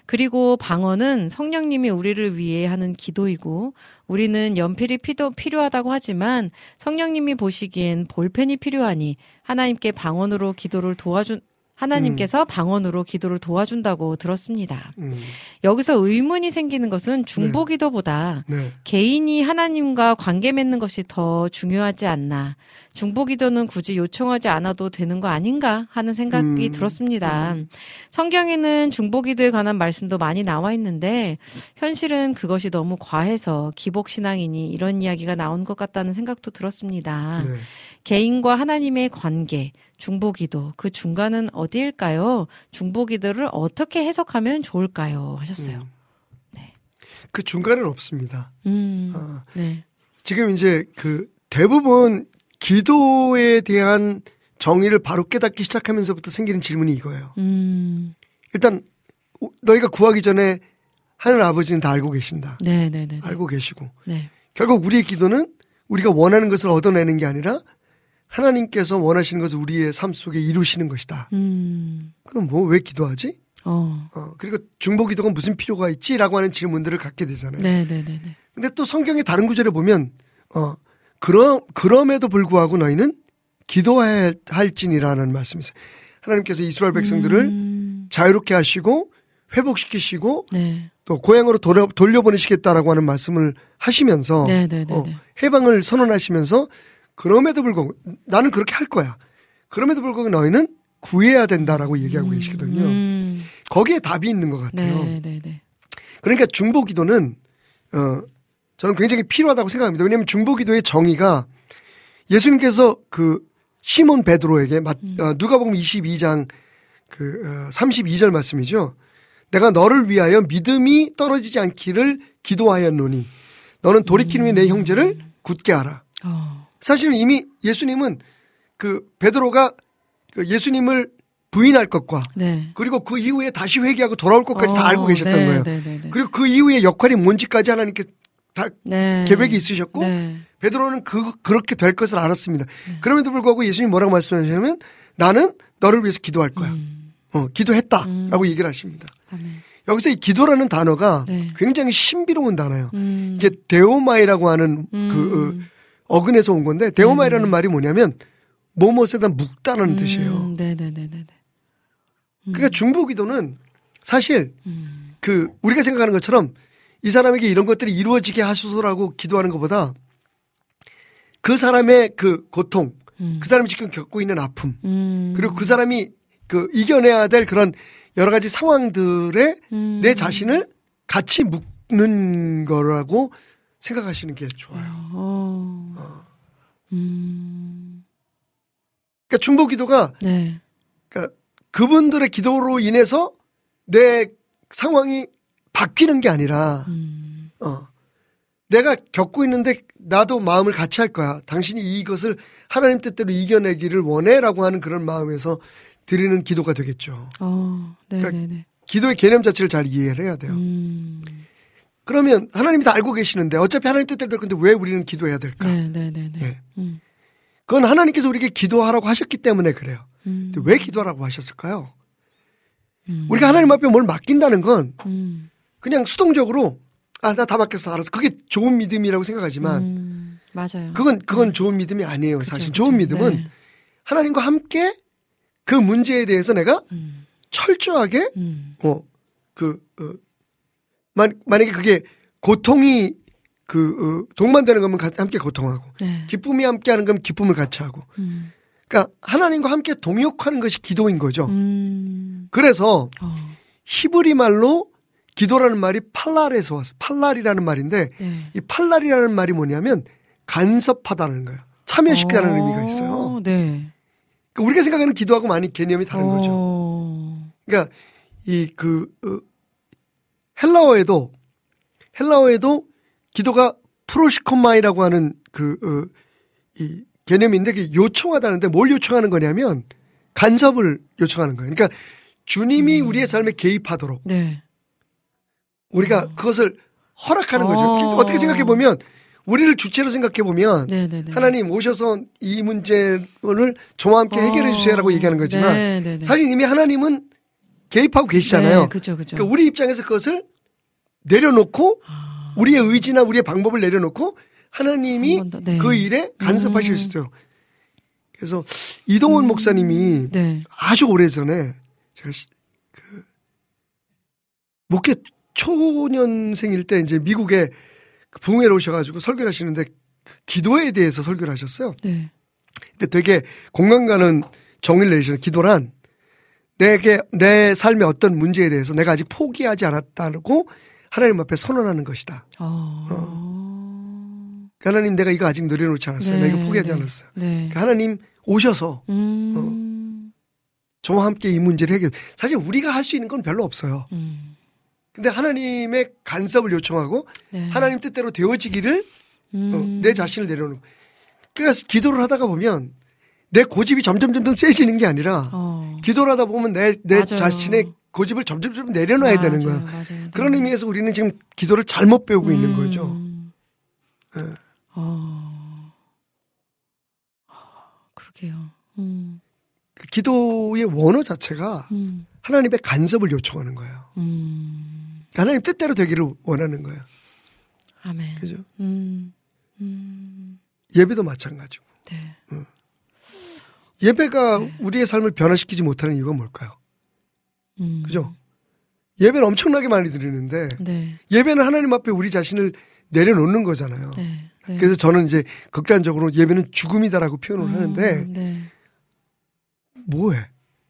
그리고 방언은 성령님이 우리를 위해 하는 기도이고 우리는 연필이 피도 필요하다고 하지만 성령님이 보시기엔 볼펜이 필요하니 하나님께 방언으로 기도를 도와준 하나님께서 방언으로 기도를 도와준다고 들었습니다. 음. 여기서 의문이 생기는 것은 중보 기도보다 네. 개인이 하나님과 관계 맺는 것이 더 중요하지 않나. 중보 기도는 굳이 요청하지 않아도 되는 거 아닌가 하는 생각이 음. 들었습니다. 성경에는 중보 기도에 관한 말씀도 많이 나와 있는데 현실은 그것이 너무 과해서 기복 신앙이니 이런 이야기가 나온 것 같다는 생각도 들었습니다. 네. 개인과 하나님의 관계, 중보 기도 그 중간은 어디일까요? 중보 기도를 어떻게 해석하면 좋을까요? 하셨어요. 그 중간은 없습니다. 음. 어, 네. 지금 이제 그 대부분 기도에 대한 정의를 바로 깨닫기 시작하면서부터 생기는 질문이 이거예요. 음. 일단 오- 너희가 구하기 전에 하늘 아버지는 다 알고 계신다. 네, 네, 네. 네. 알고 계시고 네. 결국 우리의 기도는 우리가 원하는 것을 얻어내는 게 아니라 하나님께서 원하시는 것을 우리의 삶 속에 이루시는 것이다. 음. 그럼 뭐 왜 기도하지? 어. 어, 그리고 중보 기도가 무슨 필요가 있지라고 하는 질문들을 갖게 되잖아요. 네, 네, 네, 네. 근데 또 성경의 다른 구절에 보면 어 그럼 그럼에도 불구하고 너희는 기도해야 할지니라는 말씀이 있어요. 하나님께서 이스라엘 백성들을 음. 자유롭게 하시고 회복시키시고 네. 또 고향으로 돌려, 돌려보내시겠다라고 하는 말씀을 하시면서 네, 네, 네, 어, 네. 해방을 선언하시면서 그럼에도 불구하고 나는 그렇게 할 거야. 그럼에도 불구하고 너희는 구해야 된다라고 얘기하고 계시거든요. 음. 거기에 답이 있는 것 같아요. 네, 네, 네. 그러니까 중보 기도는 어 저는 굉장히 필요하다고 생각합니다. 왜냐하면 중보 기도의 정의가 예수님께서 그 시몬 베드로에게 마- 어, 누가복음 22장 그 어, 32절 말씀이죠. 내가 너를 위하여 믿음이 떨어지지 않기를 기도하였노니 너는 돌이키는 후에 내 형제를 굳게 하라. 어. 사실은 이미 예수님은 그 베드로가 그 예수님을 부인할 것과 네. 그리고 그 이후에 다시 회개하고 돌아올 것까지 다 어, 알고 계셨던 네, 거예요. 네, 네, 네. 그리고 그 이후에 역할이 뭔지까지 하나님께 다 네. 계획이 있으셨고 네. 베드로는 그 그렇게 될 것을 알았습니다. 그럼에도 불구하고 예수님 뭐라고 말씀하시냐면 나는 너를 위해서 기도할 거야. 음. 어, 기도했다라고 얘기를 하십니다. 아멘. 여기서 이 기도라는 단어가 네. 굉장히 신비로운 단어예요. 음. 이게 δέομαι라고 하는 그 음. 어, 어근에서 온 건데 δέομαι라는 말이 뭐냐면 뭐뭐에다 묶다라는 뜻이에요. 음. 네, 네, 네, 네, 네. 그러니까 중보 기도는 사실 음. 그 우리가 생각하는 것처럼 이 사람에게 이런 것들이 이루어지게 하소서라고 기도하는 것보다 그 사람의 그 고통, 음. 그 사람이 지금 겪고 있는 아픔, 음. 그리고 그 사람이 그 이겨내야 될 그런 여러 가지 상황들에 음. 내 자신을 같이 묶는 거라고 생각하시는 게 좋아요. 어. 음. 그러니까 중보 기도가 네. 그러니까 그분들의 기도로 인해서 내 상황이 바뀌는 게 아니라 음. 어. 내가 겪고 있는데 나도 마음을 같이 할 거야. 당신이 이것을 하나님 뜻대로 이겨내기를 원해라고 하는 그런 마음에서 드리는 기도가 되겠죠. 어. 네, 그러니까 네, 네. 기도의 개념 자체를 잘 이해를 해야 돼요. 음. 그러면 하나님이 다 알고 계시는데 어차피 하나님 뜻대로 될 건데 왜 우리는 기도해야 될까? 네, 네, 네, 네. 예. 음. 그건 하나님께서 우리에게 기도하라고 하셨기 때문에 그래요. 음. 근데 왜 기도하라고 하셨을까요? 음. 우리가 하나님 앞에 뭘 맡긴다는 건 음. 그냥 수동적으로 아 나 다 맡겼어 알았어 그게 좋은 믿음이라고 생각하지만 음. 맞아요. 그건 그건 좋은 믿음이 아니에요 그쵸, 사실 그쵸. 좋은 믿음은 네. 하나님과 함께 그 문제에 대해서 내가 음. 철저하게 음. 어그 어, 만, 만약에 그게 고통이 그 어, 동반되는 거면 가- 함께 고통하고 네. 기쁨이 함께하는 거면 기쁨을 같이 하고 음. 그러니까 하나님과 함께 동역하는 것이 기도인 거죠. 음. 그래서 어. 히브리 말로 기도라는 말이 팔랄에서 왔어. 팔랄이라는 말인데 네. 이 팔랄이라는 말이 뭐냐면 간섭하다는 거예요. 참여시키다는 어. 의미가 있어요. 네. 그러니까 우리가 생각하는 기도하고 많이 개념이 다른 거죠. 어. 그러니까 이그 헬라어에도 헬라어에도 기도가 프로시코마이라고 하는 그 어, 이 개념인데 그 요청하다는데 뭘 요청하는 거냐면 간섭을 요청하는 거예요. 그러니까 주님이 음. 우리의 삶에 개입하도록 네. 우리가 그것을 허락하는 거죠. 어. 어떻게 생각해 보면 우리를 주체로 생각해 보면 네, 네, 네. 하나님 오셔서 이 문제를 저와 함께 해결해 주세요라고 얘기하는 거지만 네, 네, 네. 사실 이미 하나님은 개입하고 계시잖아요. 네, 그죠, 그죠. 그러니까 우리 입장에서 그것을 내려놓고 아. 우리의 의지나 우리의 방법을 내려놓고 하나님이 네. 그 일에 간섭하실 음. 수도 있어요. 그래서 이동원 목사님이 네. 아주 오래 전에 제가 시- 그 목회 초년생일 때 이제 미국에 그 부흥회로 오셔가지고 설교를 하시는데 그 기도에 대해서 설교를 하셨어요. 네. 근데 되게 공감 가는 정의를 내리셨어요. 기도란 내게 내 삶의 어떤 문제에 대해서 내가 아직 포기하지 않았다고 하나님 앞에 선언하는 것이다. 어. 그러니까 하나님 내가 이거 아직 내려놓지 않았어요. 네, 내가 이거 포기하지 네. 않았어요. 네. 그러니까 하나님 오셔서 음. 저와 함께 이 문제를 해결. 사실 우리가 할 수 있는 건 별로 없어요. 음. 근데 하나님의 간섭을 요청하고 네. 하나님 뜻대로 되어지기를 어, 음. 내 자신을 내려놓고. 그러니까 기도를 하다가 보면 내 고집이 점점 점점 세지는 게 아니라 어. 기도를 하다 보면 내, 내. 자신의 고집을 점점 점 내려놔야 되는 거야. 맞아요, 맞아요. 그런 네. 의미에서 우리는 지금 기도를 잘못 배우고 있는 음. 거죠. 예. 어. 그러게요. 음. 그 기도의 원어 자체가 음. 하나님의 간섭을 요청하는 거예요. 음. 그러니까 하나님 뜻대로 되기를 원하는 거예요. 아멘. 그죠? 음. 음. 예배도 마찬가지고. 네. 예배가 우리의 삶을 변화시키지 못하는 이유가 뭘까요? 음. 그죠? 예배는 엄청나게 많이 드리는데 네. 예배는 하나님 앞에 우리 자신을 내려놓는 거잖아요. 네. 네. 그래서 저는 이제 극단적으로 예배는 죽음이다라고 표현을 음, 하는데 네. 뭐해?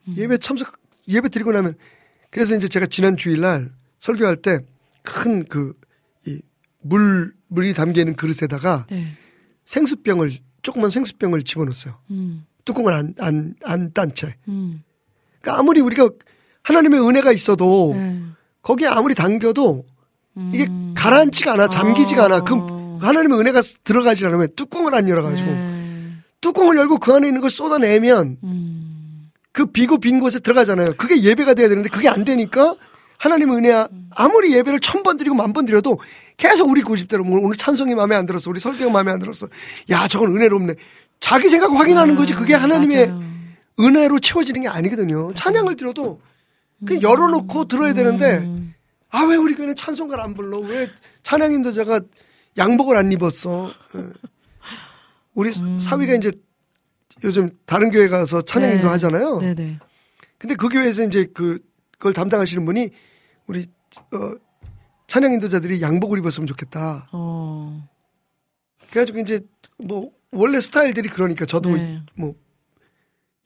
음. 예배 참석 예배 드리고 나면 그래서 이제 제가 지난 주일날 설교할 때 큰그이물 물이 담겨 있는 그릇에다가 네. 생수병을 조그만 생수병을 집어넣었어요. 음. 뚜껑을 안 안 안 딴 채. 음. 그러니까 아무리 우리가 하나님의 은혜가 있어도 네. 거기에 아무리 이게 음. 가라앉지가 않아 잠기지가 않아. 그 어. 하나님의 은혜가 들어가지 않으면 뚜껑을 안 열어가지고 네. 뚜껑을 열고 그 안에 있는 걸 쏟아내면 음. 그 비고 빈 곳에 들어가잖아요. 그게 예배가 돼야 되는데 그게 안 되니까 하나님의 은혜 아무리 예배를 천 번 드리고 만 번 드려도 계속 우리 고집대로 뭐 오늘 찬송이 마음에 안 들었어. 우리 설교가 마음에 안 들었어. 야 저건 은혜롭네. 자기 생각 확인하는 거지. 그게 하나님의 맞아요. 은혜로 채워지는 게 아니거든요. 찬양을 들어도 그냥 열어놓고 들어야 되는데 음. 아왜 우리 교회는 찬송가를 안 불러? 왜 찬양 인도자가 양복을 안 입었어? 예. 우리 사위가 이제 요즘 다른 교회 가서 찬양 네. 인도 하잖아요. 네네. 근데 그 교회에서 이제 그 그걸 담당하시는 분이 우리 어 찬양 인도자들이 양복을 입었으면 좋겠다. 어. 그래가지고 이제 뭐 원래 스타일들이 그러니까 저도 네. 뭐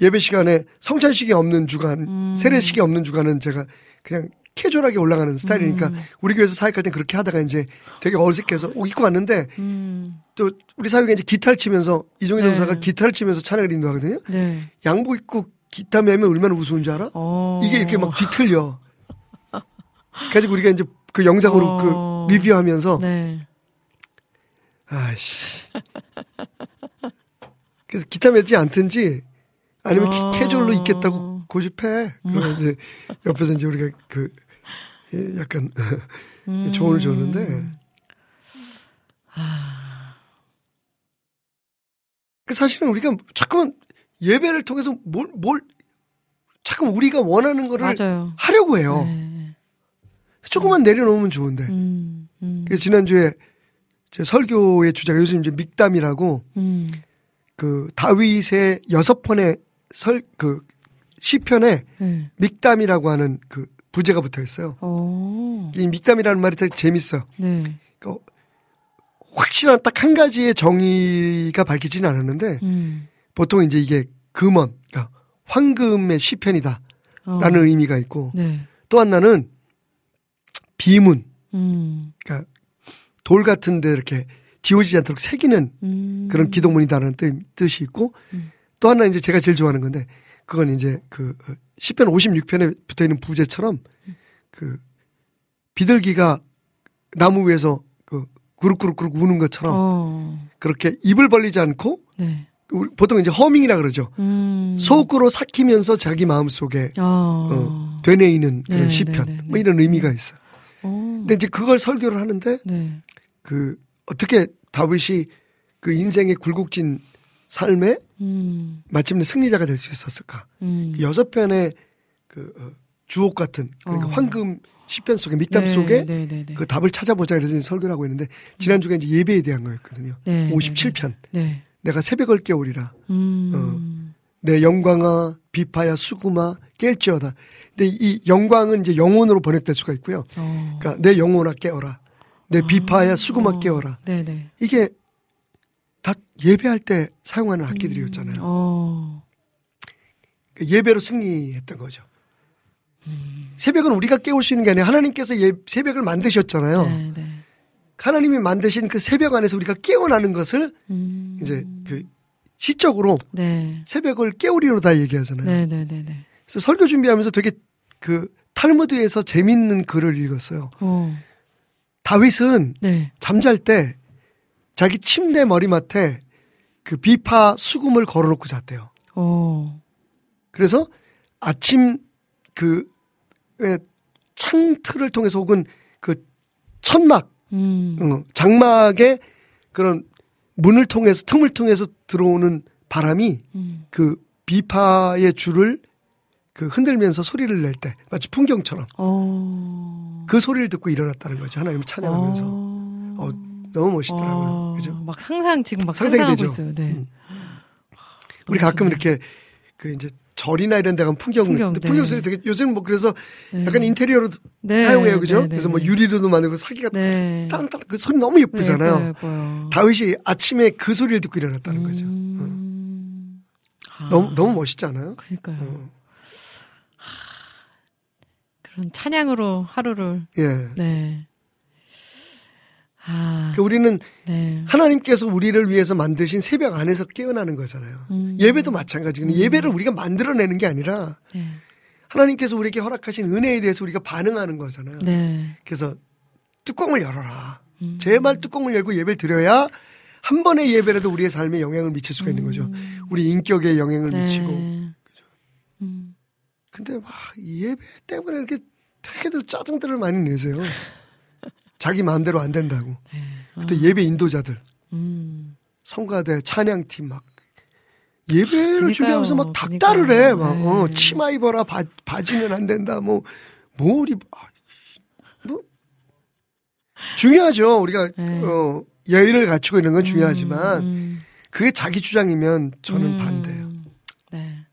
예배 시간에 성찬식이 없는 주간, 음. 세례식이 없는 주간은 제가 그냥 캐주얼하게 올라가는 스타일이니까 음. 우리 교회에서 사역할 땐 그렇게 하다가 이제 되게 어색해서 어, 입고 왔는데 음. 또 우리 사역에 이제 기타를 치면서 이종희 네. 전사가 기타를 치면서 찬양을 인도하거든요. 네. 양복 입고 기타 매면 얼마나 우스운 줄 알아? 어. 이게 이렇게 막 뒤틀려. 그래가지고 우리가 이제 그 영상으로 어. 그 리뷰하면서 네. 아이씨. 그래서 기타 매지 않든지 아니면 어. 키- 캐주얼로 입겠다고 고집해. 그러면 이제 옆에서 이제 우리가 그 예, 약간 음. 조언을 줬는데 아. 그 사실은 우리가 자꾸만 예배를 통해서 뭘, 뭘 자꾸 우리가 원하는 거를 맞아요. 하려고 해요. 네. 조금만 내려놓으면 좋은데. 음. 음. 그래서 지난주에 제 설교의 주제가 요즘 이제 믹담이라고 음. 그 다윗의 여섯 번의 설 그 시편에 네. 믹담이라고 하는 그 부제가 붙어 있어요. 어. 이 믹담이라는 말이 되게 재밌어요. 네. 그러니까 확실한 딱 한 가지의 정의가 밝히지는 않았는데 음. 보통 이제 이게 금원, 그러니까 황금의 시편이다라는 어. 의미가 있고 네. 또 하나는 비문, 음. 그러니까 돌 같은데 이렇게 지워지지 않도록 새기는 음. 그런 기도문이다라는 뜻, 뜻이 있고 음. 또 하나 이제 제가 제일 좋아하는 건데 그건 이제 그 어, 시편 56편에 붙어 있는 부제처럼 그 비둘기가 나무 위에서 그 구룩구룩구룩 우는 것처럼 어. 그렇게 입을 벌리지 않고 네. 보통 이제 허밍이라 그러죠. 음. 속으로 삭히면서 자기 마음 속에 어. 어, 되뇌이는 그런 네, 시편 네, 네, 뭐 네. 이런 의미가 있어요. 어. 근데 이제 그걸 설교를 하는데 네. 그 어떻게 다윗이 그 인생의 굴곡진 삶에 음. 마침내 승리자가 될 수 있었을까? 음. 그 여섯 편의 그 어, 주옥 같은 그러니까 어. 황금 시편 속에 밑담 네, 속에 네, 네, 네. 그 답을 찾아보자 이래서 설교를 하고 있는데 지난주가 이제 예배에 대한 거였거든요. 네, 57편. 네. 내가 새벽을 깨우리라. 음. 내 영광아 비파야 수구마 깰지어다. 근데 이 영광은 이제 영혼으로 번역될 수가 있고요. 어. 그러니까 내 영혼아 깨어라. 내 비파야 수구마 깨어라. 네, 네. 이게 다 예배할 때 사용하는 악기들이었잖아요. 어. 예배로 승리했던 거죠. 새벽은 우리가 깨울 수 있는 게 아니라 하나님께서 예, 새벽을 만드셨잖아요. 네, 네. 하나님이 만드신 그 새벽 안에서 우리가 깨어나는 것을 음. 이제 그 시적으로 네. 새벽을 깨우리로다 얘기하잖아요. 네, 네, 네, 네. 그래서 설교 준비하면서 되게 그 탈무드에서 재밌는 글을 읽었어요. 어. 다윗은 네. 잠잘 때 자기 침대 머리맡에 그 비파 수금을 걸어놓고 잤대요. 어. 그래서 아침 그, 왜 창틀을 통해서 혹은 그 천막, 음. 어, 장막의 그런 문을 통해서, 틈을 통해서 들어오는 바람이 음. 그 비파의 줄을 그 흔들면서 소리를 낼 때, 마치 풍경처럼 어. 그 소리를 듣고 일어났다는 거죠. 하나님을 찬양하면서. 어. 어, 너무 멋있더라고요. 어. 그죠? 막 상상 지금 막 상상이 되죠. 있어요. 네. 음. 우리 가끔 이렇게 그 이제 절이나 이런 데 가면 풍경, 풍경, 네. 풍경 소리 되게 요새는 뭐 그래서 네. 약간 인테리어로 네, 사용해요. 그죠? 네, 네, 그래서 뭐 네. 유리로도 만들고 사기가 네. 땅땅 그 소리 너무 예쁘잖아요. 다윗이 아침에 그 소리를 듣고 일어났다는 거죠. 음. 아, 너무 너무 멋있지 않아요? 그러니까요. 어. 그런 찬양으로 하루를 예. 네. 아, 그 우리는 네. 하나님께서 우리를 위해서 만드신 새벽 안에서 깨어나는 거잖아요. 음. 예배도 마찬가지거든요. 예배를 우리가 만들어내는 게 아니라 네. 하나님께서 우리에게 허락하신 은혜에 대해서 우리가 반응하는 거잖아요. 네. 그래서 뚜껑을 열어라. 음. 제발 뚜껑을 열고 예배를 드려야 한 번의 예배라도 우리의 삶에 영향을 미칠 수가 있는 거죠. 우리 인격에 영향을 네. 미치고. 음. 근데 막 예배 때문에 이렇게 되게들 짜증들을 많이 내세요. 자기 마음대로 안 된다고. 그때 예배 인도자들, 음. 성가대, 찬양팀 막 예배를 그러니까요. 준비하면서 막. 닥달을 해. 막 네. 어, 치마 입어라, 바, 바지는 안 된다. 뭐 뭘 입? 아, 뭐 중요하죠. 우리가 네. 어, 예의를 갖추고 있는 건 중요하지만 음. 그게 자기 주장이면 저는 음. 반대예요. 네.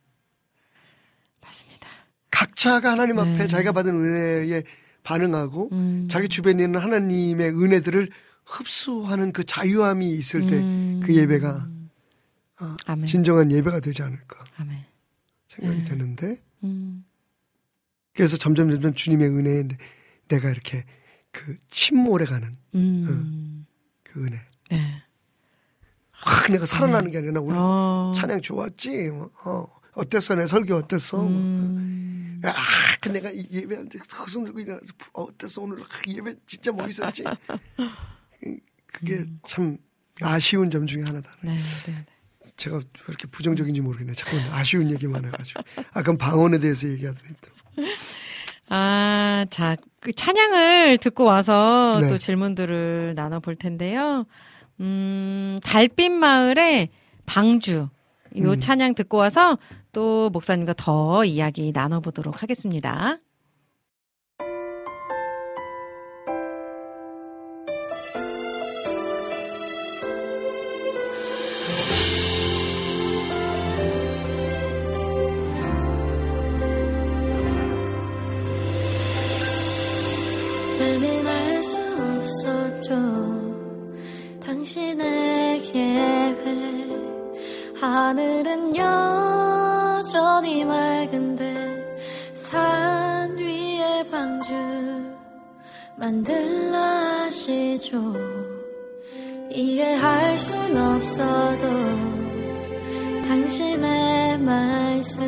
맞습니다. 각자가 하나님 앞에 네. 자기가 받은 은혜에 반응하고 음. 자기 주변에 있는 하나님의 은혜들을 흡수하는 그 자유함이 있을 때 음. 그 예배가 어. 진정한 예배가 되지 않을까 아멘. 생각이 네. 되는데 음. 그래서 점점 점점 주님의 은혜에 내- 내가 이렇게 그 침몰해 가는 음. 그 은혜. 네. 확 내가 살아나는 게 아니라 나 오늘 어. 찬양 좋았지. 뭐, 어, 어땠어? 내 설교 어땠어? 뭐. 음. 아, 그 내가 이 예배하는데 손 들고 일어나서 어, 어땠어? 오늘 아, 예배 진짜 멋있었지. 이- 그게 참 아쉬운 점 중에 하나다. 네, 네, 네. 제가 왜 이렇게 부정적인지 모르겠네. 자꾸 아쉬운 얘기만 해가지고. 아까 방언에 대해서 얘기하더니 또. 아, 자, 그 찬양을 듣고 와서 네. 또 질문들을 나눠볼 텐데요. 음, 달빛 마을의 방주. 이 음. 찬양 듣고 와서 또 목사님과 더 이야기 나눠보도록 하겠습니다. 당신의 계획 하늘은 여전히 맑은데 산 위에 방주 만들라 하시죠. 이해할 순 없어도 당신의 말씀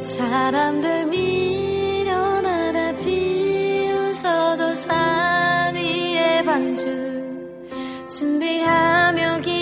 사람들 미련하다 비웃어도 산 위에 방주 준비하며 기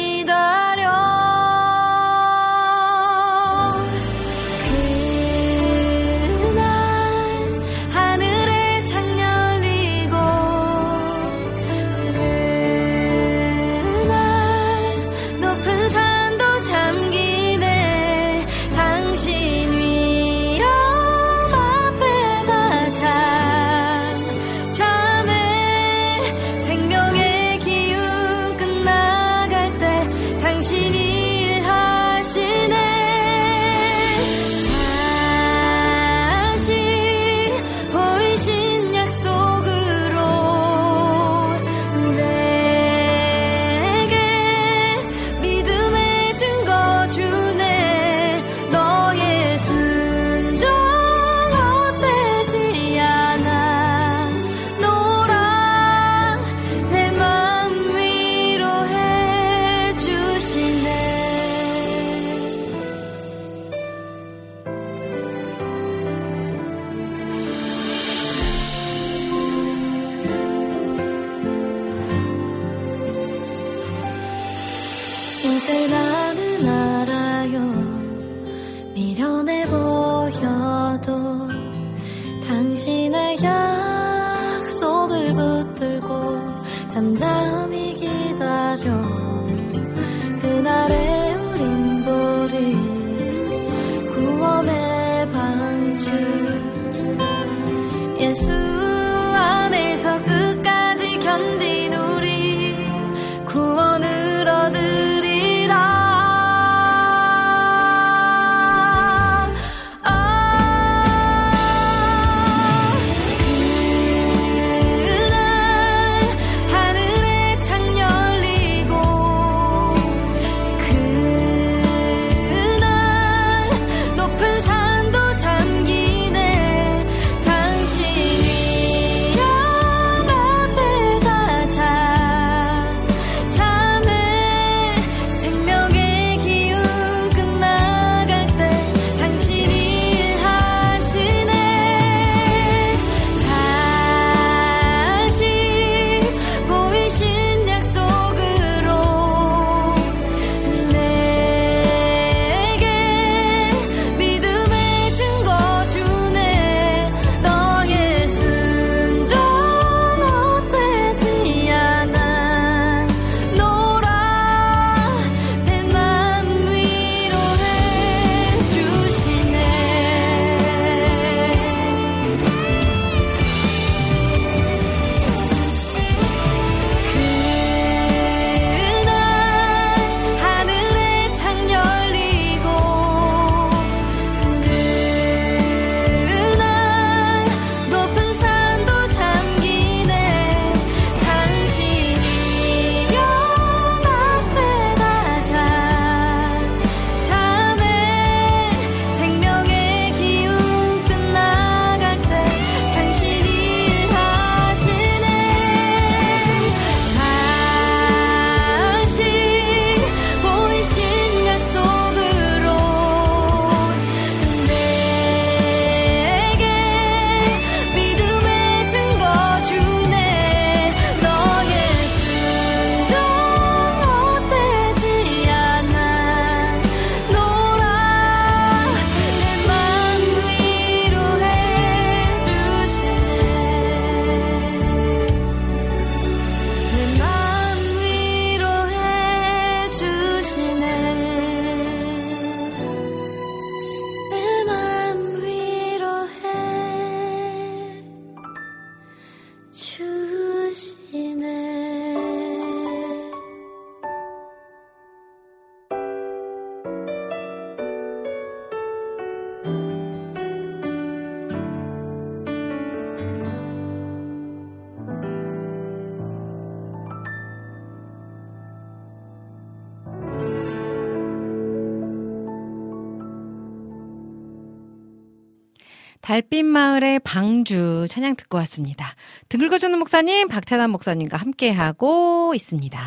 달빛 마을의 방주 찬양 듣고 왔습니다. 등 긁어주는 목사님, 박태남 목사님과 함께하고 있습니다.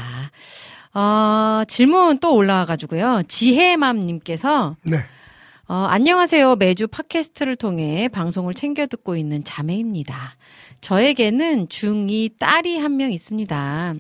어, 질문 또 올라와가지고요. 지혜맘님께서 네. 어, 안녕하세요. 매주 팟캐스트를 통해 방송을 챙겨 듣고 있는 자매입니다. 저에게는 중2 딸이 한 명 있습니다.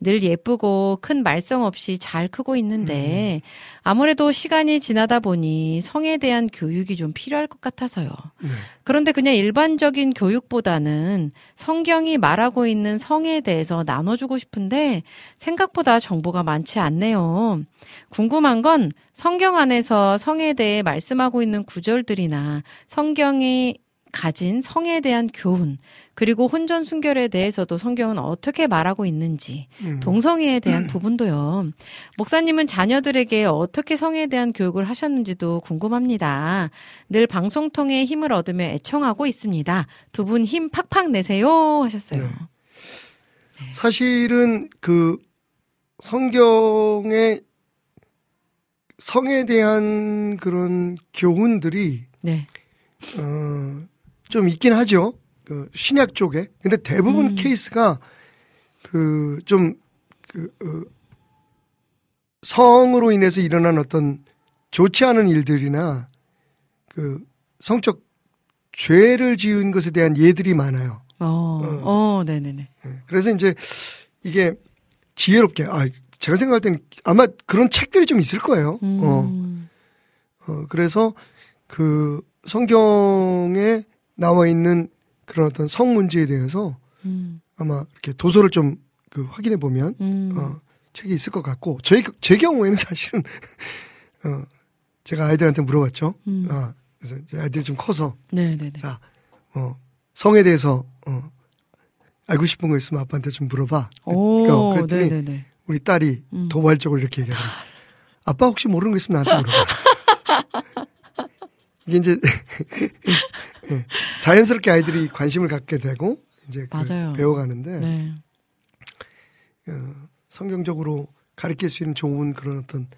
늘 예쁘고 큰 말썽 없이 잘 크고 있는데 아무래도 시간이 지나다 보니 성에 대한 교육이 좀 필요할 것 같아서요. 네. 그런데 그냥 일반적인 교육보다는 성경이 말하고 있는 성에 대해서 나눠주고 싶은데 생각보다 정보가 많지 않네요. 궁금한 건 성경 안에서 성에 대해 말씀하고 있는 구절들이나 성경이 가진 성에 대한 교훈, 그리고 혼전 순결에 대해서도 성경은 어떻게 말하고 있는지, 음. 동성애에 대한 부분도요. 목사님은 자녀들에게 어떻게 성에 대한 교육을 하셨는지도 궁금합니다. 늘 방송 통해 힘을 얻으며 애청하고 있습니다. 두 분 힘 팍팍 내세요 하셨어요. 네. 사실은 그 성경의 성에 대한 그런 교훈들이 네. 어, 좀 있긴 하죠. 그 신약 쪽에. 근데 대부분 음. 케이스가 그좀 그, 어, 성으로 인해서 일어난 어떤 좋지 않은 일들이나 그 성적 죄를 지은 것에 대한 예들이 많아요. 어, 어, 네네네. 예. 그래서 이제 이게 지혜롭게, 아, 제가 생각할 때는 아마 그런 책들이 좀 있을 거예요. 어. 음. 어, 그래서 그 성경에 나와 있는 그런 어떤 성 문제에 대해서 음. 아마 이렇게 도서를 좀 그 확인해 보면 음. 어, 책이 있을 것 같고 저희 제 경우에는 사실은 어, 제가 아이들한테 물어봤죠. 음. 아, 그래서 아이들이 좀 커서 네네네. 자, 어, 성에 대해서 어, 알고 싶은 거 있으면 아빠한테 좀 물어봐. 오, 어, 그랬더니 네네네. 우리 딸이 음. 도발적으로 이렇게 얘기하더라고. 아빠 혹시 모르는 거 있으면 나한테 물어봐. 이게 이제 예, 자연스럽게 아이들이 관심을 갖게 되고 이제 그. 배워가는데 네. 어, 성경적으로 가르칠 수 있는 좋은 그런 어떤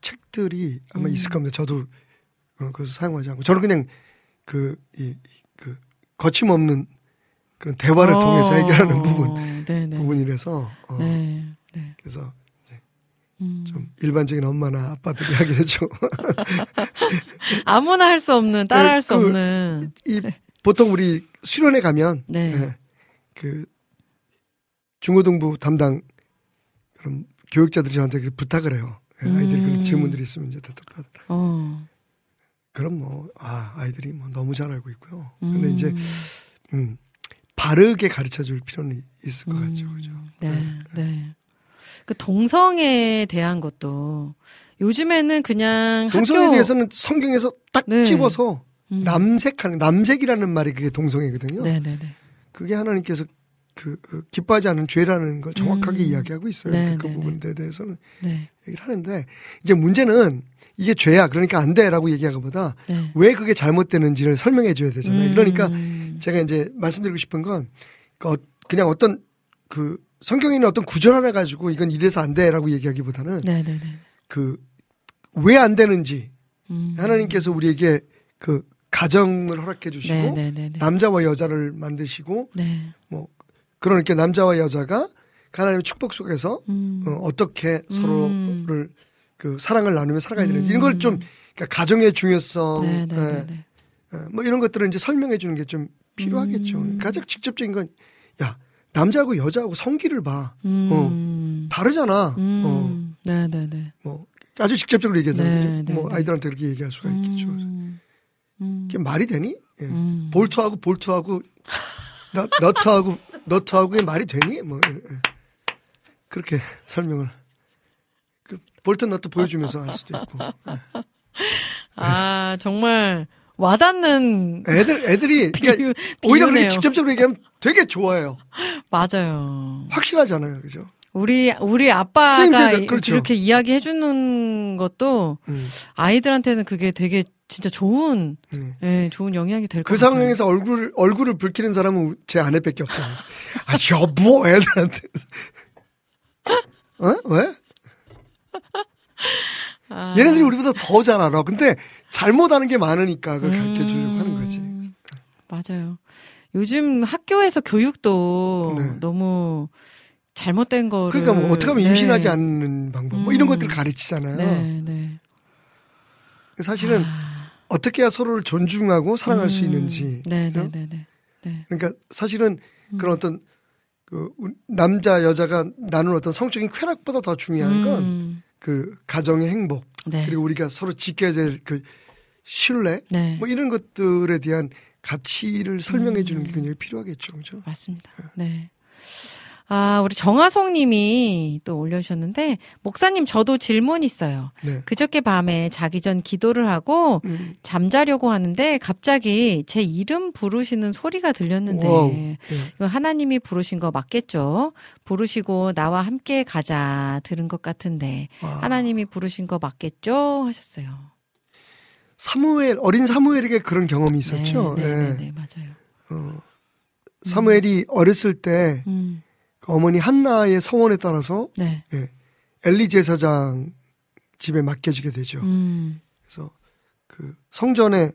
책들이 아마 음. 있을 겁니다. 저도 어, 그것을 사용하지 않고 저는 그냥 그, 이, 이- 그 거침없는 그런 대화를 통해서 해결하는 부분 네 네. 부분이라서 어, 네. 네. 그래서 음. 좀 일반적인 엄마나 아빠들이 하기는 좀 아무나 할 수 없는, 따라 할수 그- 없는. 이 보통 우리 수련회 가면 네. 예, 그 중고등부 담당 그런 교육자들이 저한테 그 부탁을 해요. 예, 음. 그런 질문들이 있으면 이제 대답받으라. 어. 그럼 뭐, 아, 아이들이 뭐 너무 잘 알고 있고요. 근데 음. 이제, 음, 바르게 가르쳐 줄 필요는 있을 것 같죠. 음. 그죠. 네, 네. 그 동성애에 대한 것도 요즘에는 그냥 동성에 학교 대해서는 성경에서 딱 네. 집어서 음. 남색하는, 남색이라는 말이 그게 동성애거든요. 네, 네, 네. 그게 하나님께서 그, 그 기뻐하지 않은 죄라는 걸 정확하게 음. 이야기하고 있어요. 네, 그, 그 네, 부분에 대해서는 네. 얘기를 하는데, 이제 문제는 이게 죄야. 그러니까 안 돼. 라고 얘기하기보다 네. 왜 그게 잘못되는지를 설명해 줘야 되잖아요. 음. 그러니까 제가 이제 말씀드리고 싶은 건그 어- 그냥 어떤 그 성경에 있는 어떤 구절 하나 가지고 이건 이래서 안 돼라고 얘기하기보다는 네, 네, 네. 그왜 안 되는지 음. 하나님께서 우리에게 그 가정을 허락해 주시고. 남자와 여자를 만드시고 네. 뭐 그러니까 남자와 여자가 하나님의 축복 속에서 음. 어, 어떻게 음. 서로를 그 사랑을 나누며 살아가야 되는지 음. 이런 걸좀 그러니까 가정의 중요성 네, 네, 예, 네, 네. 어, 뭐 이런 것들을 이제 설명해 주는 게 좀 필요하겠죠. 음. 가장 직접적인 건, 야, 남자하고 여자하고 성기를 봐. 음. 다르잖아. 음. 어, 네, 네, 네. 뭐, 아주 직접적으로 얘기하잖아요. 네, 그죠? 네, 뭐, 네. 아이들한테 그렇게 얘기할 수가 있겠죠. 음. 음. 이게 말이 되니? 예. 음. 볼트하고 볼트하고, 너, 너트하고, 너트하고 이게 말이 되니? 뭐, 예. 그렇게 설명을. 그 볼트 너트 보여주면서 할 수도 있고. 예. 아, 정말 와닿는 애들 애들이 그러니까 비유, 오히려 그렇게. 직접적으로 얘기하면 되게 좋아요. 맞아요. 확실하잖아요, 그죠? 우리 우리 아빠가 그렇죠. 이렇게 이야기해 주는 것도 음. 아이들한테는 그게 되게 진짜 좋은 네. 예, 좋은 영향이 될것그 같아요. 상황에서 얼굴 얼굴을 붉히는 사람은 제 아내밖에 없어요. 아 여보 애들한테 어 왜? 아. 얘네들이 우리보다 더 잘 알아. 근데 잘못하는 게 많으니까 그걸 가르쳐 주려고 하는 거지. 음, 맞아요. 요즘 학교에서 교육도 네. 너무 잘못된 거를 그러니까 뭐 어떻게 하면 네. 임신하지 않는 방법 뭐 이런 음. 것들 을 가르치잖아요. 네, 네. 사실은 아, 어떻게 해야 서로를 존중하고 사랑할 수 음, 있는지. 네, 네? 네, 네. 네. 그러니까 사실은 음. 그런 어떤 그 우- 남자 여자가 나눈 어떤 성적인 쾌락보다 더 중요한 건 음, 그 가정의 행복 네. 그리고 우리가 서로 지켜야 될 그 신뢰 네. 뭐 이런 것들에 대한 가치를 설명해 주는 게 음. 굉장히 필요하겠죠. 그죠? 맞습니다. 네. 아, 우리 정하송 님이 또 올려주셨는데, 목사님, 저도 질문 있어요. 네. 그저께 밤에 자기 전 기도를 하고 음. 잠자려고 하는데, 갑자기 제 이름 부르시는 소리가 들렸는데. 네. 이거 하나님이 부르신 거 맞겠죠? 부르시고 나와 함께 가자 들은 것 같은데, 와. 하나님이 부르신 거 맞겠죠? 하셨어요. 사무엘 어린 사무엘에게 그런 경험이 있었죠. 네, 네, 예. 네, 네, 맞아요. 어, 사무엘이 어렸을 때 음, 그 어머니 한나의 성원에 따라서 네. 예, 엘리 제사장 집에 맡겨지게 되죠. 음, 그래서 그 성전에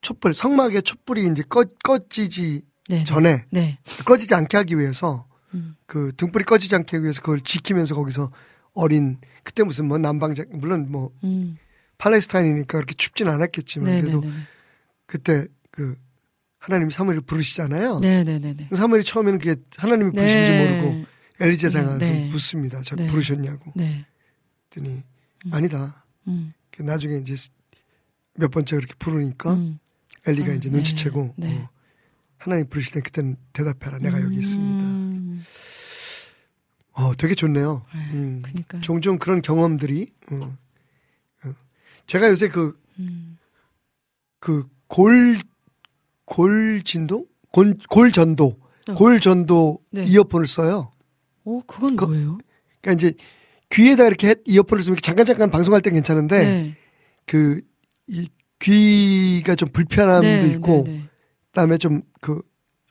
촛불 성막의 촛불이 이제 꺼, 꺼지지 네. 전에 네. 꺼지지 않게 하기 위해서 음. 그 등불이 꺼지지 않게 하기 위해서 그걸 지키면서 거기서 어린 그때 무슨 뭐 남방장 물론 뭐 음. 팔레스타인이니까 그렇게 춥진 않았겠지만 네, 네, 그래도 네. 네. 그때 그 하나님이 사무엘을 부르시잖아요. 네네네네. 사무엘이 처음에는 그게 하나님이 부르신지 모르고 엘리 제사장한테 네. 묻습니다. 저 네. 부르셨냐고. 네. 그랬더니 아니다. 음. 그 나중에 이제 몇 번째 그렇게 부르니까 음. 엘리가 음, 이제 네. 눈치채고 네. 어, 하나님 부르실 때 그때는 대답해라. 내가 여기 있습니다. 음. 어, 되게 좋네요. 네, 음. 그러니까. 종종 그런 경험들이 어, 어. 제가 요새 그 음. 그 골, 골진도? 골, 골 전도. 어. 골 전도 네. 이어폰을 써요. 오, 그건 그- 뭐예요? 그러니까 이제 귀에다 이렇게 해- 이어폰을 쓰면 잠깐 잠깐 방송할 땐 괜찮은데 네. 그 이 귀가 좀 불편함도 네, 있고 네, 네. 그다음에 좀 그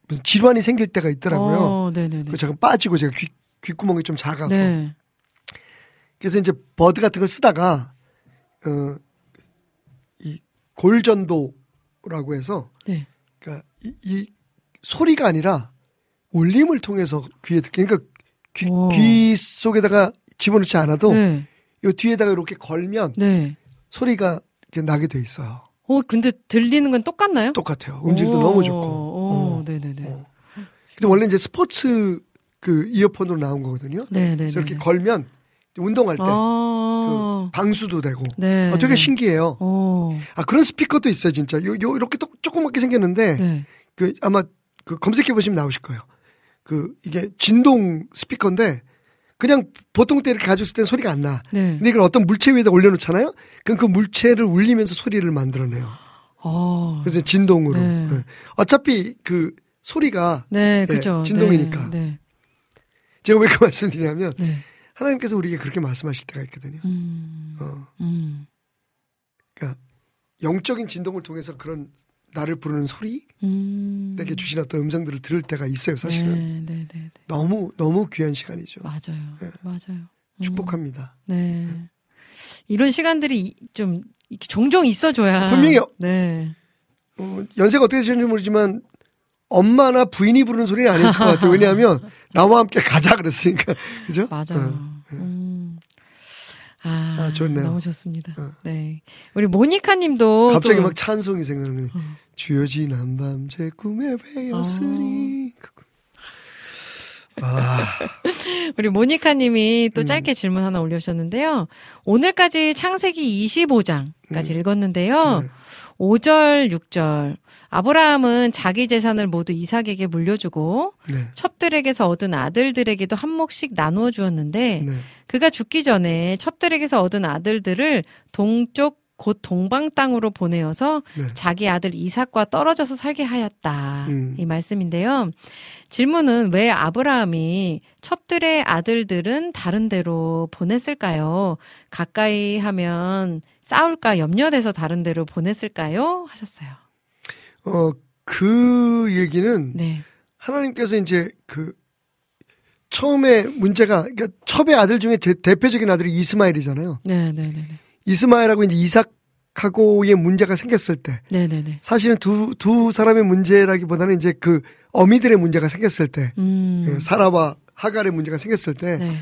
무슨 질환이 생길 때가 있더라고요. 어, 네네네. 그 잠깐 빠지고 제가 귀 귓구멍이 좀 작아서 네. 그래서 이제 버드 같은 걸 쓰다가 어이 골전도라고 해서 네. 그러니까 이, 이 소리가 아니라 울림을 통해서 귀에 듣게 그러니까 귀, 오. 귀 속에다가 집어넣지 않아도 네. 요 뒤에다가 이렇게 걸면 네. 소리가 나게 돼 있어요. 오, 근데 들리는 건 똑같나요? 똑같아요. 음질도 오, 너무 좋고. 오, 어. 네네네. 어. 근데 원래 이제 스포츠 그 이어폰으로 나온 거거든요. 네네네. 그래서 이렇게 걸면 운동할 때 아. 그 방수도 되고 네. 어, 되게 신기해요. 오. 아 그런 스피커도 있어요, 진짜. 요, 요 이렇게 또 조그맣게 생겼는데 네. 그 아마 그 검색해 보시면 나오실 거예요. 그 이게 진동 스피커인데 그냥 보통 때 이렇게 가지고 있을 땐 소리가 안 나. 네. 근데 이걸 어떤 물체 위에다 올려놓잖아요. 그럼 그 물체를 울리면서 소리를 만들어내요. 아. 그래서 진동으로. 네. 예. 어차피 그 소리가 네, 예, 그죠. 진동이니까. 네. 제가 왜 그 말씀드리냐면 네. 네. 하나님께서 우리에게 그렇게 말씀하실 때가 있거든요. 음. 어, 음. 그러니까 영적인 진동을 통해서 그런 나를 부르는 소리, 음. 내게 주신 어떤 음성들을 들을 때가 있어요. 사실은 네, 네, 네, 네. 너무 너무 귀한 시간이죠. 맞아요. 네. 맞아요. 음. 축복합니다. 네. 이런 시간들이 이- 좀 종종 있어줘야. 분명히 네. 어, 연세가 어떻게 되시는지 모르지만 엄마나 부인이 부르는 소리는 아니었을 것 같아요. 왜냐하면 나와 함께 가자 그랬으니까 그죠? 맞아요. 어, 음. 아, 아, 좋네요. 너무 좋습니다. 어. 네. 우리 모니카 님도. 갑자기 또- 막 찬송이 거예요. 어. 주여 지난 밤제 꿈에 배었으니 아, 우리 모니카 님이 또 음. 짧게 질문 하나 올려주셨는데요. 오늘까지 창세기 25장까지 음. 읽었는데요. 네. 5절, 6절. 아브라함은 자기 재산을 모두 이삭에게 물려주고 네. 첩들에게서 얻은 아들들에게도 한 몫씩 나누어 주었는데 네. 그가 죽기 전에 첩들에게서 얻은 아들들을 동쪽 곧 동방 땅으로 보내어서 네. 자기 아들 이삭과 떨어져서 살게 하였다. 음. 이 말씀인데요. 질문은 왜 아브라함이 첩들의 아들들은 다른 데로 보냈을까요? 가까이 하면 싸울까 염려돼서 다른 데로 보냈을까요? 하셨어요. 어, 그 얘기는 네. 하나님께서 이제 그 처음에 문제가 그러니까 첩의 아들 중에 제- 대표적인 아들이 이스마엘이잖아요. 네, 네, 네, 네. 이스마엘하고 이제 이삭하고의 문제가 생겼을 때 네, 네, 네. 사실은 두, 두 사람의 문제라기보다는 이제 그 어미들의 문제가 생겼을 때, 음. 예, 사라와 하갈의 문제가 생겼을 때, 네.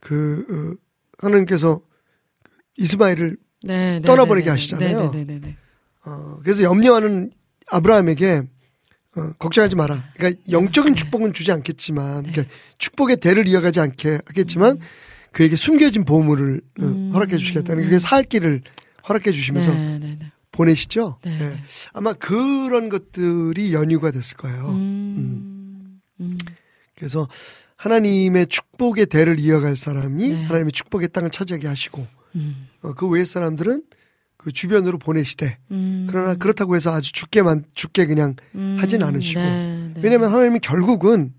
그, 어, 하나님께서 이스마엘을 네, 네, 떠나버리게 네, 네, 하시잖아요. 네, 네, 네, 네. 어, 그래서 염려하는 아브라함에게 어, 걱정하지 마라. 그러니까 영적인 축복은 주지 않겠지만, 네. 그러니까 축복의 대를 이어가지 않게 하겠지만, 그에게 숨겨진 보물을 어, 음. 허락해 주시겠다는 그게 살 길을 허락해 주시면서 네, 네, 네. 보내시죠. 네, 예. 네. 아마 그런 것들이 연유가 됐을 거예요. 음. 음. 그래서 하나님의 축복의 대를 이어갈 사람이 네. 하나님의 축복의 땅을 차지하게 하시고 음. 어, 그 외의 사람들은 그 주변으로 보내시되 음. 그러나 그렇다고 해서 아주 죽게만 죽게 그냥 음. 하진 않으시고. 네, 네. 왜냐하면 하나님이 결국은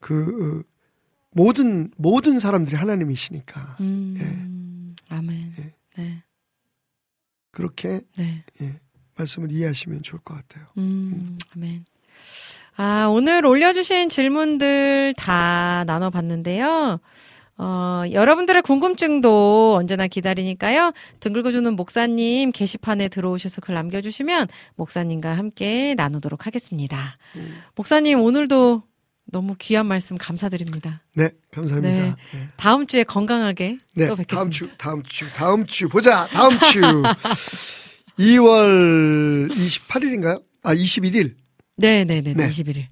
그 어, 모든 모든 사람들이 하나님이시니까 음. 아멘. 예. 네. 그렇게 네. 예, 말씀을 이해하시면 좋을 것 같아요. 음, 아멘. 아, 오늘 올려주신 질문들 다 나눠봤는데요. 어, 여러분들의 궁금증도 언제나 기다리니까요. 등 긁어주는 목사님 게시판에 들어오셔서 글 남겨주시면 목사님과 함께 나누도록 하겠습니다. 목사님, 오늘도 너무 귀한 말씀 감사드립니다. 네, 감사합니다. 네. 네. 다음 주에 건강하게 네, 또 뵙겠습니다. 다음 주, 다음 주, 다음 주 보자. 다음 주 2월 28일인가요? 아, 21일 네 네 네, 네. 21일.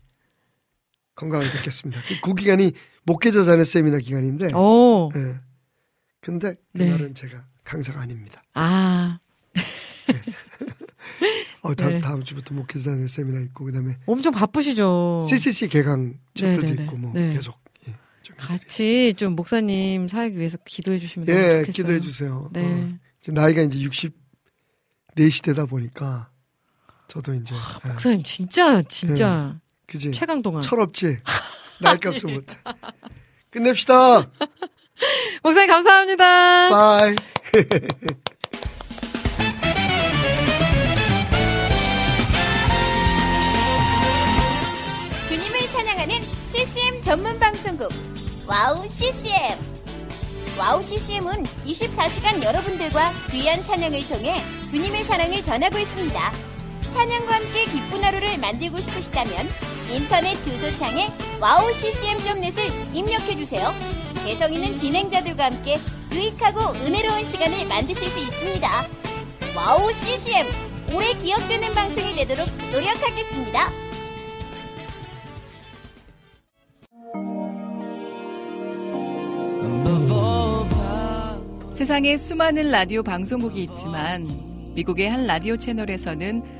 건강하게 뵙겠습니다. 그- 그 기간이 목회자 자녀 세미나 기간인데, 오, 예. 근데 네. 그날은 제가 강사가 아닙니다. 아, 어, 다, 네. 다음 주부터 목회자 자녀 세미나 있고 그다음에 엄청 바쁘시죠? CCC 개강 챕터도 네네네. 있고 뭐 네. 계속 예, 좀 같이 좀 목사님 사역 위해서 기도해 주시면 예, 좋겠어요. 기도해 주세요. 네. 어, 이제 나이가 이제 64시 되다 보니까 저도 이제 예, 목사님 진짜 진짜 그지 최강 동안. 철없지 나잇값을 못해. 끝냅시다. 목사님 감사합니다. bye. 주님을 찬양하는 CCM 전문 방송국 와우 CCM 와우 CCM은 24시간 여러분들과 귀한 찬양을 통해 주님의 사랑을 전하고 있습니다. 찬양과 함께 기쁜 하루를 만들고 싶으시다면 인터넷 주소창에 와우 CCM.net을 입력해 주세요. 개성 있는 진행자들과 함께 유익하고 은혜로운 시간을 만드실 수 있습니다. 와우 CCM 오래 기억되는 방송이 되도록 노력하겠습니다. 세상에 수많은 라디오 방송국이 있지만 미국의 한 라디오 채널에서는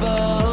살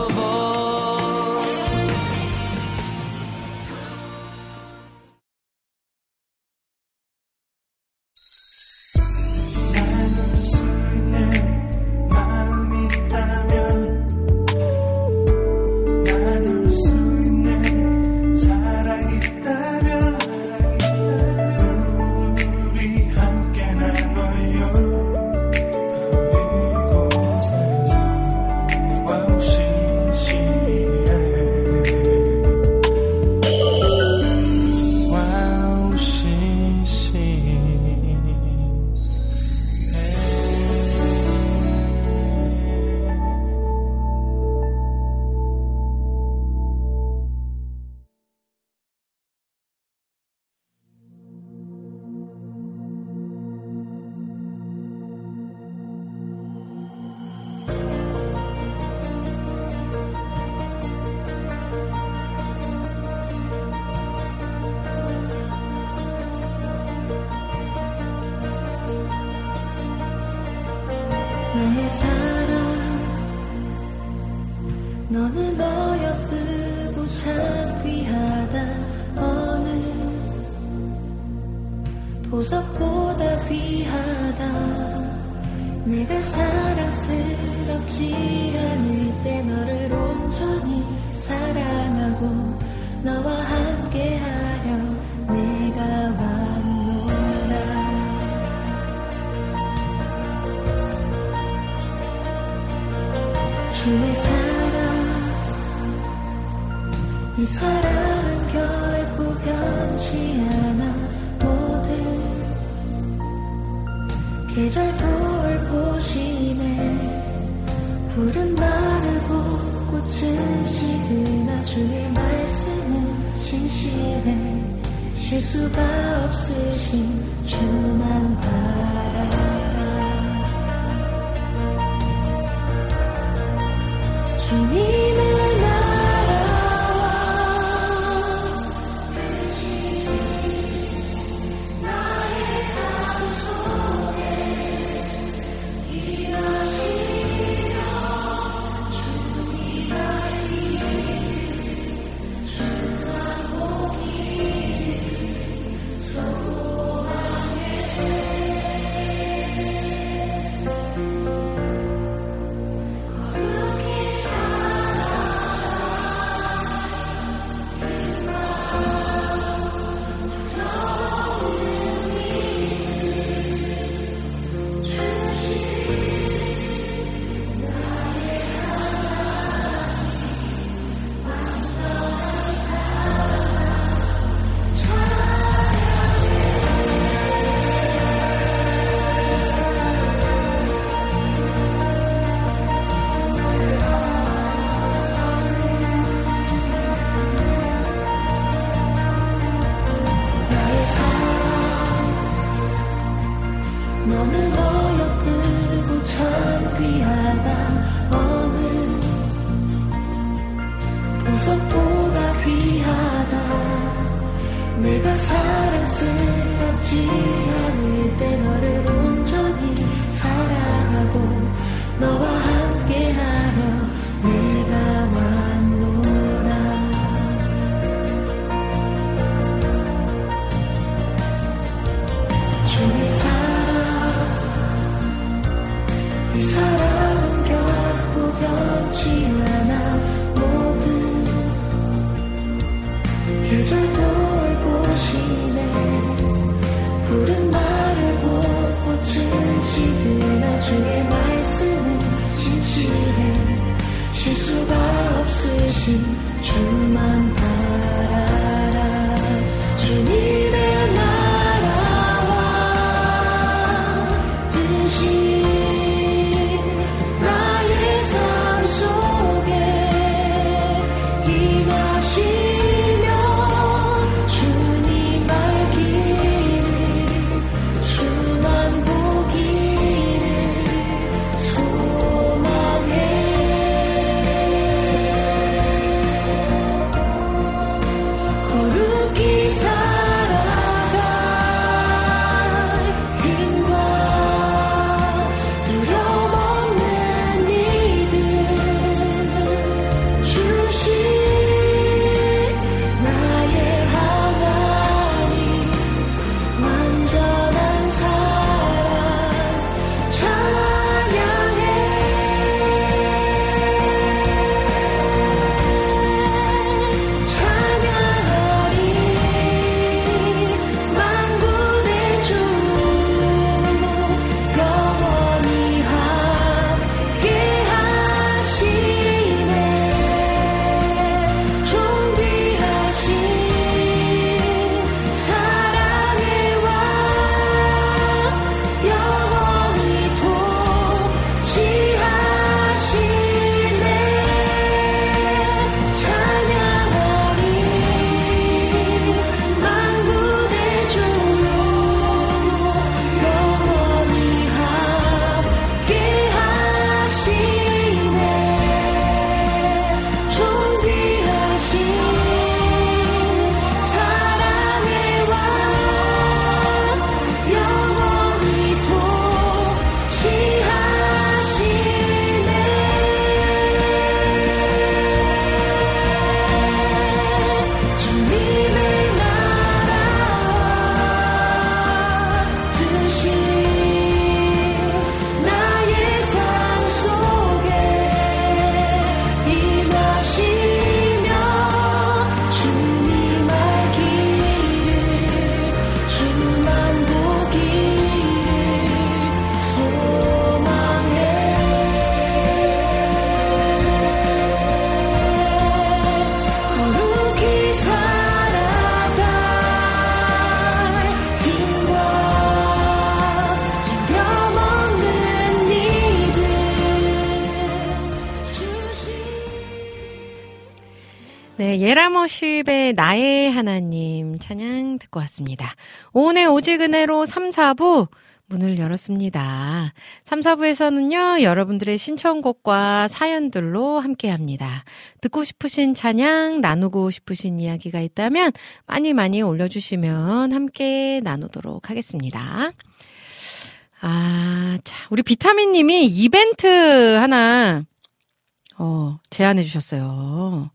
신 주만 나의 하나님 찬양 듣고 왔습니다. 오늘 오직 은혜로 3, 4부 문을 열었습니다. 3, 4부에서는요, 여러분들의 신청곡과 사연들로 함께 합니다. 듣고 싶으신 찬양, 나누고 싶으신 이야기가 있다면 많이 많이 올려주시면 함께 나누도록 하겠습니다. 아, 자, 우리 비타민 님이 이벤트 하나, 어, 제안해 주셨어요.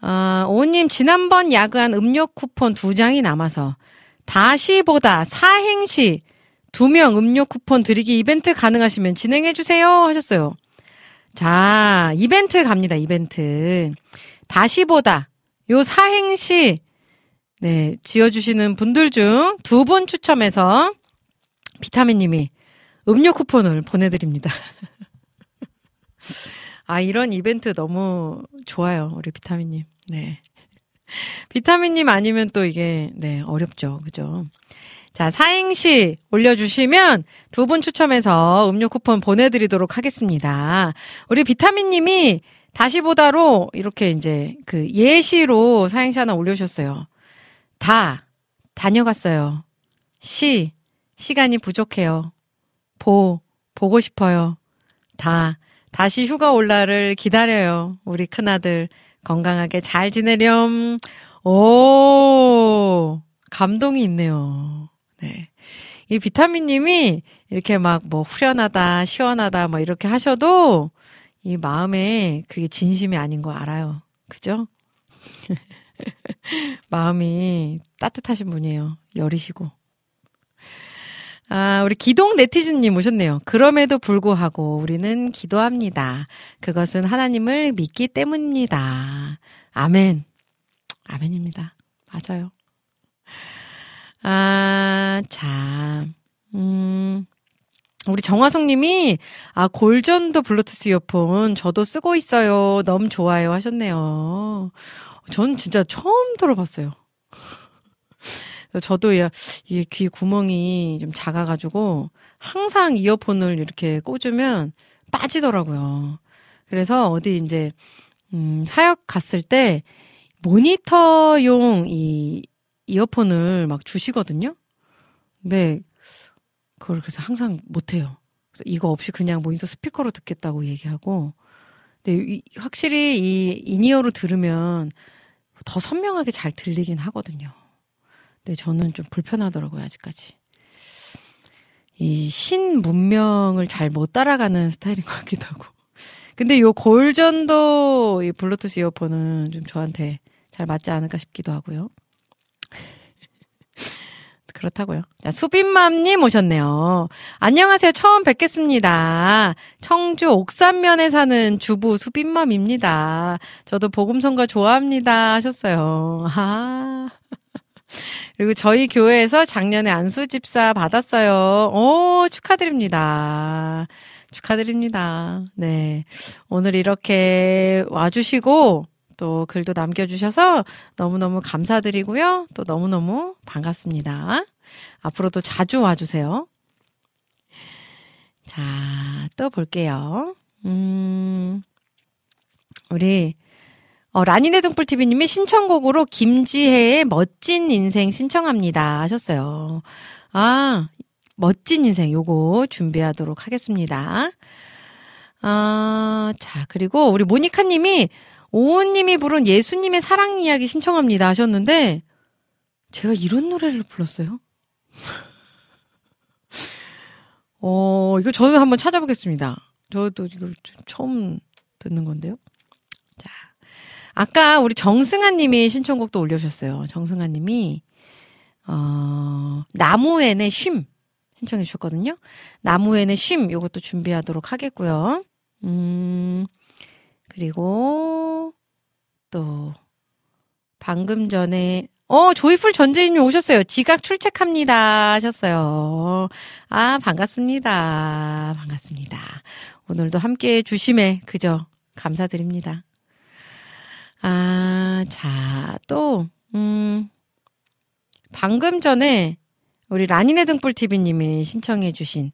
아, 오님, 지난번 야그한 음료 쿠폰 두 장이 남아서 다시보다 사행시 두 명 음료 쿠폰 드리기 이벤트 가능하시면 진행해 주세요 하셨어요. 자, 이벤트 갑니다. 이벤트. 다시보다 요 사행시 네, 지어 주시는 분들 중 두 분 추첨해서 비타민 님이 음료 쿠폰을 보내 드립니다. 아, 이런 이벤트 너무 좋아요. 우리 비타민 님. 네. 비타민 님 아니면 또 이게 네, 어렵죠. 그죠? 자, 사행시 올려주시면 두 분 추첨해서 음료 쿠폰 보내드리도록 하겠습니다. 우리 비타민님이 다시 보다로 이렇게 이제 그 예시로 사행시 하나 올려주셨어요. 다, 다녀갔어요. 시, 시간이 부족해요. 보, 보고 싶어요. 다, 다시 휴가 올라를 기다려요. 우리 큰아들 건강하게 잘 지내렴. 오, 감동이 있네요. 네. 이 비타민님이 이렇게 막 뭐 후련하다, 시원하다, 뭐 이렇게 하셔도 이 마음에 그게 진심이 아닌 거 알아요. 그죠? 마음이 따뜻하신 분이에요. 여리시고. 아, 우리 기동 네티즌님 오셨네요. 그럼에도 불구하고 우리는 기도합니다. 그것은 하나님을 믿기 때문입니다. 아멘. 아멘입니다. 맞아요. 아, 자, 음, 우리 정화성 님이, 아, 골전도 블루투스 이어폰 저도 쓰고 있어요. 너무 좋아요. 하셨네요. 전 진짜 처음 들어봤어요. 저도 야, 이게 귀 구멍이 좀 작아가지고 항상 이어폰을 이렇게 꽂으면 빠지더라고요. 그래서 어디 이제, 음, 사역 갔을 때 모니터용 이 이어폰을 막 주시거든요. 근데 그걸 그래서 항상 못해요. 그래서 이거 없이 그냥 모니터 스피커로 듣겠다고 얘기하고. 근데 이, 확실히 이 in-ear로 들으면 더 선명하게 잘 들리긴 하거든요. 근데 저는 좀 불편하더라고요, 아직까지. 이 신 문명을 잘 못 따라가는 스타일인 것 같기도 하고. 근데 요 골전도 이 블루투스 이어폰은 좀 저한테 잘 맞지 않을까 싶기도 하고요. 그렇다고요. 자, 수빈맘님 오셨네요. 안녕하세요. 처음 뵙겠습니다. 청주 옥산면에 사는 주부 수빈맘입니다. 저도 복음성가 좋아합니다. 하셨어요. 아. 그리고 저희 교회에서 작년에 안수 집사 받았어요. 오, 축하드립니다. 축하드립니다. 네. 오늘 이렇게 와주시고, 또 글도 남겨주셔서 너무너무 감사드리고요. 또 너무너무 반갑습니다. 앞으로도 자주 와주세요. 자, 또 볼게요. 음, 우리, 어, 라니네 등불TV님이 신청곡으로 김지혜의 멋진 인생 신청합니다. 하셨어요. 아, 멋진 인생 요거 준비하도록 하겠습니다. 아, 자, 그리고 우리 모니카님이 오은님이 부른 예수님의 사랑 이야기 신청합니다 하셨는데, 제가 이런 노래를 불렀어요? 어, 이거 저도 한번 찾아보겠습니다. 저도 이걸 처음 듣는 건데요. 자, 아까 우리 정승아 님이 신청곡도 올려주셨어요. 정승아 님이, 어, 나무엔의 쉼 신청해 주셨거든요. 나무엔의 쉼 요것도 준비하도록 하겠고요. 음, 그리고 또 방금 전에 어 조이풀 전재인님 오셨어요. 지각 출첵합니다 하셨어요. 아 반갑습니다. 반갑습니다. 오늘도 함께 주심에 그저 감사드립니다. 아, 자, 또, 음, 방금 전에 우리 라니네 등불TV님이 신청해주신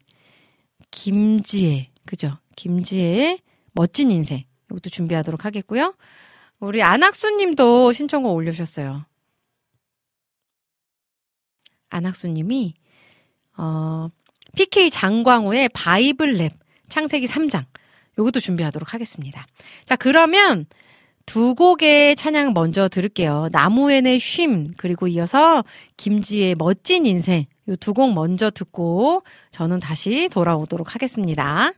김지혜, 그죠? 김지혜의 멋진 인생. 이것도 준비하도록 하겠고요. 우리 안학수님도 신청곡 올려주셨어요. 안학수님이 어, PK 장광호의 바이블 랩 창세기 3장 요것도 준비하도록 하겠습니다. 자 그러면 두 곡의 찬양 먼저 들을게요. 나무엔의 쉼 그리고 이어서 김지의 멋진 인생 요두곡 먼저 듣고 저는 다시 돌아오도록 하겠습니다.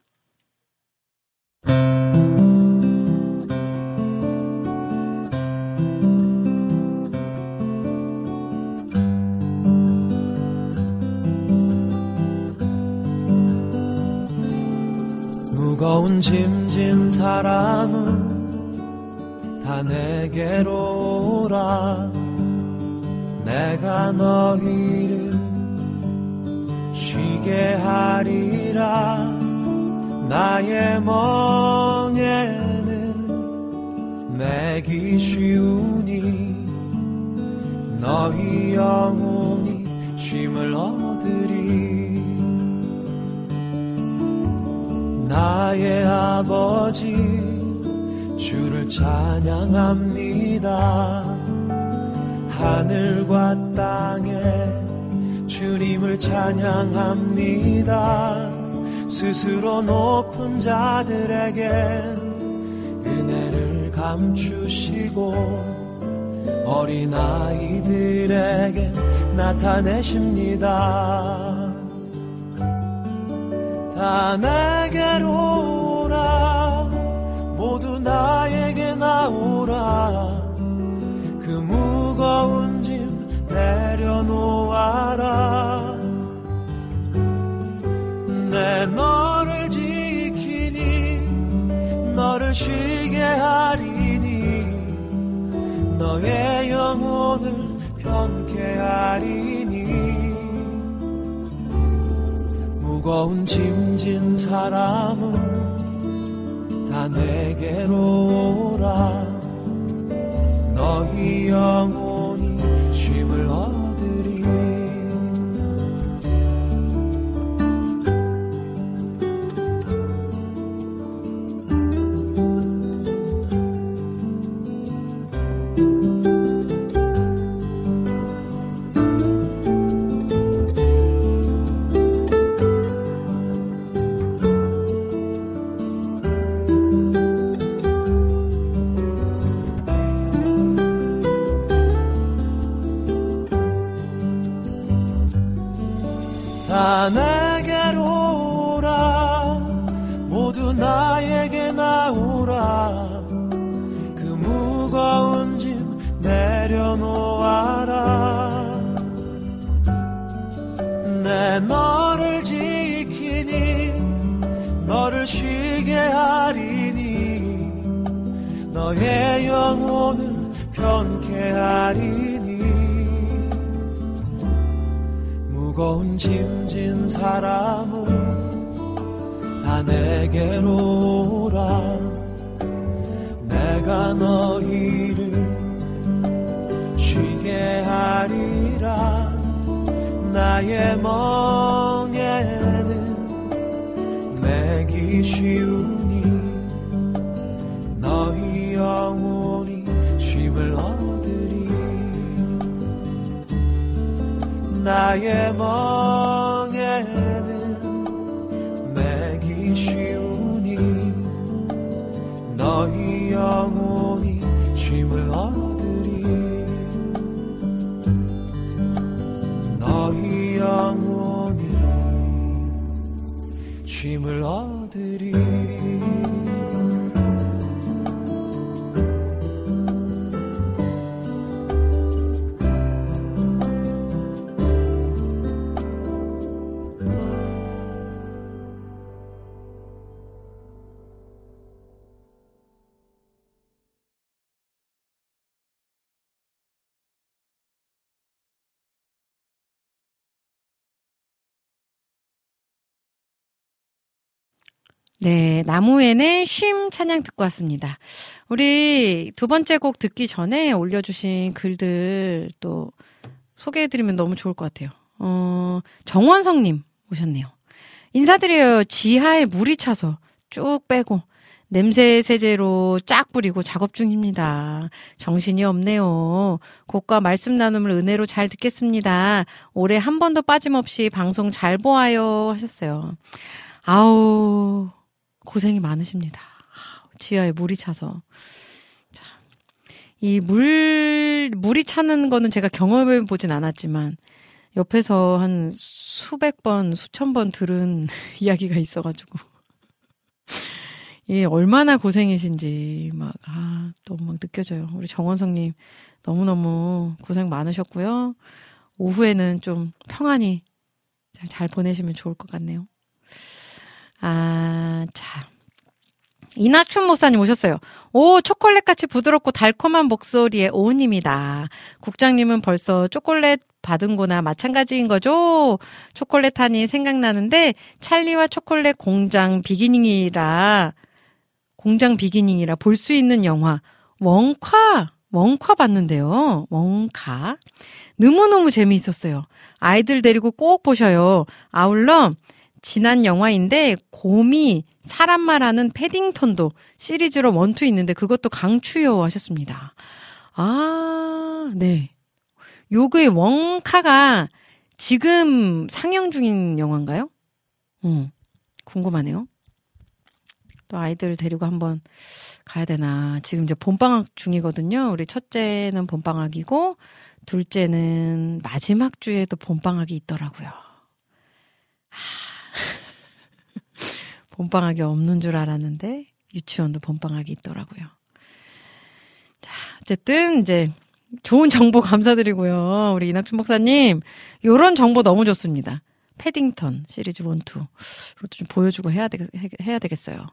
무거운 짐진 사람은 다 내게로 오라. 내가 너희를 쉬게 하리라. 나의 멍에는 매기 쉬우니 너희 영혼이 쉼을 얻으리. 나의 아버지 주를 찬양합니다. 하늘과 땅에 주님을 찬양합니다. 스스로 높은 자들에게 은혜를 감추시고 어린아이들에게 나타내십니다. 다 내게로 나에게 나오라. 그 무거운 짐 내려놓아라. 내 너를 지키니 너를 쉬게 하리니 너의 영혼을 편케 하리니. 무거운 짐진 사람은 다 내게로 오라. 너희 영혼 쉬게 하리니 너의 영혼을 편케 하리니 무거운 짐진 사람은 다 내게로 오라. 내가 너희를 쉬게 하리라. 나의 멍에 매기 쉬우니 너희 영혼이 쉼을 얻으리. 나의 멍에는 매기 쉬우니 너희 영혼 네, 나무에는 쉼 찬양 듣고 왔습니다. 우리 두 번째 곡 듣기 전에 올려주신 글들 또 소개해드리면 너무 좋을 것 같아요. 어, 정원성님 오셨네요. 인사드려요. 지하에 물이 차서 쭉 빼고 냄새 세제로 쫙 뿌리고 작업 중입니다. 정신이 없네요. 곡과 말씀 나눔을 은혜로 잘 듣겠습니다. 올해 한 번도 빠짐없이 방송 잘 보아요 하셨어요. 아우 고생이 많으십니다. 지하에 물이 차서. 자, 이 물, 물이 차는 거는 제가 경험해 보진 않았지만, 옆에서 한 수백 번, 수천 번 들은 이야기가 있어가지고. 이 얼마나 고생이신지, 막, 아, 또막 느껴져요. 우리 정원성님, 너무너무 고생 많으셨고요. 오후에는 좀 평안히 잘, 잘 보내시면 좋을 것 같네요. 아, 자. 이나춘 목사님 오셨어요. 오, 초콜릿같이 부드럽고 달콤한 목소리의 오우님이다. 국장님은 벌써 초콜릿 받은 거나 마찬가지인 거죠? 초콜릿 하니 생각나는데, 찰리와 초콜릿 공장 비기닝이라, 공장 비기닝이라 볼 수 있는 영화, 웡카, 웡카 봤는데요. 웡카. 너무너무 재미있었어요. 아이들 데리고 꼭 보셔요. 아울러, 지난 영화인데 곰이 사람 말하는 패딩턴도 시리즈로 원투 있는데 그것도 강추요 하셨습니다. 아, 네. 요게 웡카가 지금 상영 중인 영화인가요? 어, 궁금하네요. 또 아이들 데리고 한번 가야 되나. 지금 이제 봄방학 중이거든요. 우리 첫째는 봄방학이고, 둘째는 마지막 주에도 봄방학이 있더라고요. 봄방학이 없는 줄 알았는데 유치원도 봄방학이 있더라고요. 자, 어쨌든 이제 좋은 정보 감사드리고요. 우리 이낙춘 목사님, 요런 정보 너무 좋습니다. 패딩턴 시리즈 1, 2. 이것도 좀 보여주고 해야, 되, 해야 되겠어요.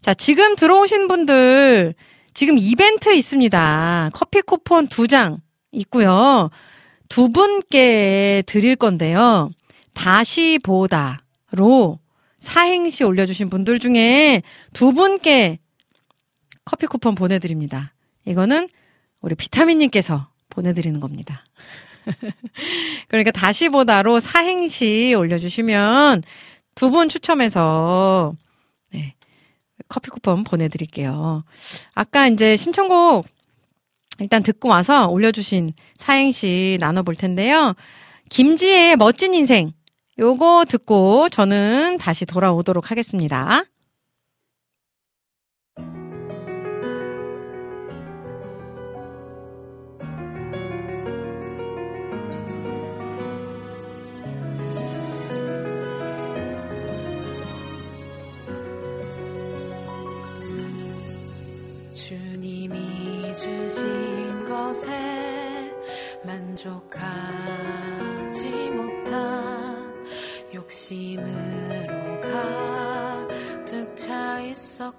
자, 지금 들어오신 분들, 지금 이벤트 있습니다. 커피 쿠폰 두장 있고요. 두 분께 드릴 건데요. 다시 보다 로 사행시 올려주신 분들 중에 두 분께 커피 쿠폰 보내드립니다. 이거는 우리 비타민님께서 보내드리는 겁니다. 그러니까 다시 보다로 사행시 올려주시면 두 분 추첨해서 네, 커피 쿠폰 보내드릴게요. 아까 이제 신청곡 일단 듣고 와서 올려주신 사행시 나눠볼 텐데요. 김지혜의 멋진 인생 요거 듣고 저는 다시 돌아오도록 하겠습니다. 차있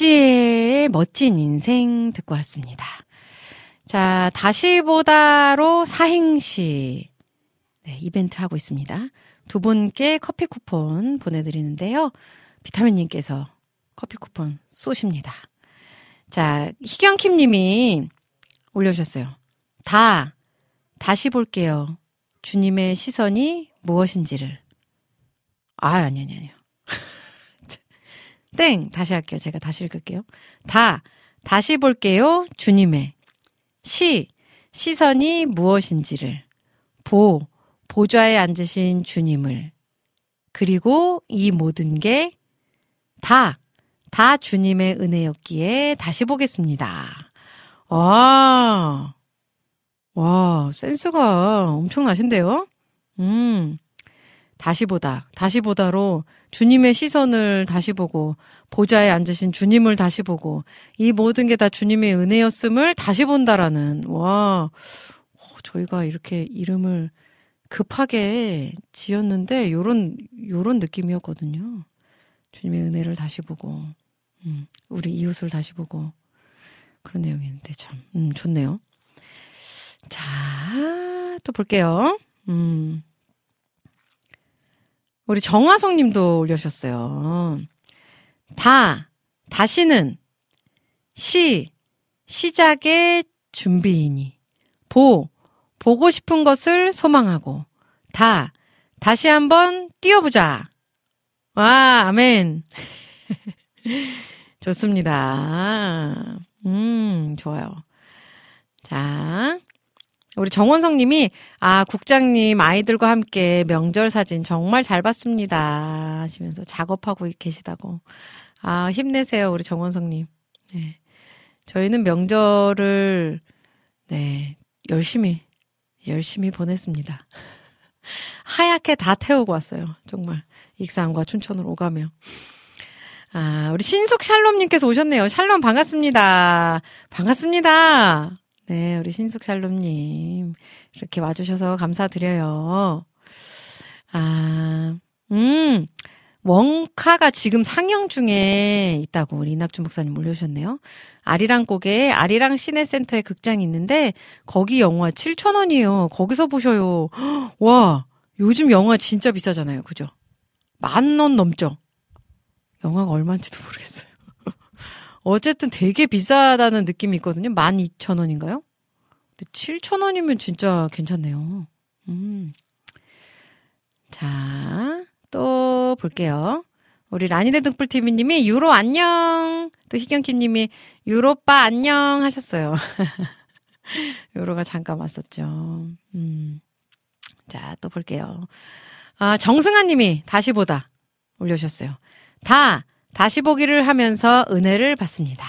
김지혜의 멋진 인생 듣고 왔습니다. 자, 다시보다로 사행시. 네, 이벤트 하고 있습니다. 두 분께 커피 쿠폰 보내드리는데요. 비타민님께서 커피 쿠폰 쏘십니다. 자, 희경킴 님이 올려주셨어요. 다, 다시 볼게요. 주님의 시선이 무엇인지를. 아, 아니, 아니, 아니요. 땡! 다시 할게요. 제가 다시 읽을게요. 다, 다시 볼게요. 주님의. 시, 시선이 무엇인지를. 보, 보좌에 앉으신 주님을. 그리고 이 모든 게 다, 다 주님의 은혜였기에 다시 보겠습니다. 와, 와, 센스가 엄청나신데요? 음, 다시 보다, 다시 보다로 주님의 시선을 다시 보고, 보좌에 앉으신 주님을 다시 보고, 이 모든 게 다 주님의 은혜였음을 다시 본다라는, 와, 어, 저희가 이렇게 이름을 급하게 지었는데, 요런, 요런 느낌이었거든요. 주님의 은혜를 다시 보고, 음, 우리 이웃을 다시 보고, 그런 내용이었는데 참, 음, 좋네요. 자, 또 볼게요. 음. 우리 정화성 님도 올려주셨어요. 다, 다시는, 시, 시작의 준비이니, 보, 보고 싶은 것을 소망하고, 다, 다시 한번 뛰어보자. 와, 아멘. 좋습니다. 음, 좋아요. 자, 우리 정원성 님이, 아, 국장님 아이들과 함께 명절 사진 정말 잘 봤습니다. 하시면서 작업하고 계시다고. 아, 힘내세요, 우리 정원성 님. 네. 저희는 명절을, 네, 열심히, 열심히 보냈습니다. 하얗게 다 태우고 왔어요. 정말. 익산과 춘천으로 오가며. 아, 우리 신숙 샬롬님께서 오셨네요. 샬롬 반갑습니다. 반갑습니다. 네, 우리 신숙 샬롬님. 이렇게 와주셔서 감사드려요. 아, 음, 원카가 지금 상영 중에 있다고 우리 이낙준 목사님 올려주셨네요. 아리랑 곡에 아리랑 시내센터에 극장이 있는데 거기 영화 7,000원이에요. 거기서 보셔요. 와, 요즘 영화 진짜 비싸잖아요. 그죠? 만 원 넘죠? 영화가 얼마인지도 모르겠어요. 어쨌든 되게 비싸다는 느낌이 있거든요. 12,000원인가요? 근데 7,000원이면 진짜 괜찮네요. 음. 자, 또 볼게요. 우리 라니네 등불TV님이 유로 안녕! 또 희경킴님이 유로빠 안녕! 하셨어요. 유로가 잠깐 왔었죠. 음. 자, 또 볼게요. 아, 정승아 님이 다시 보다 올려주셨어요. 다, 다시 보기를 하면서 은혜를 받습니다.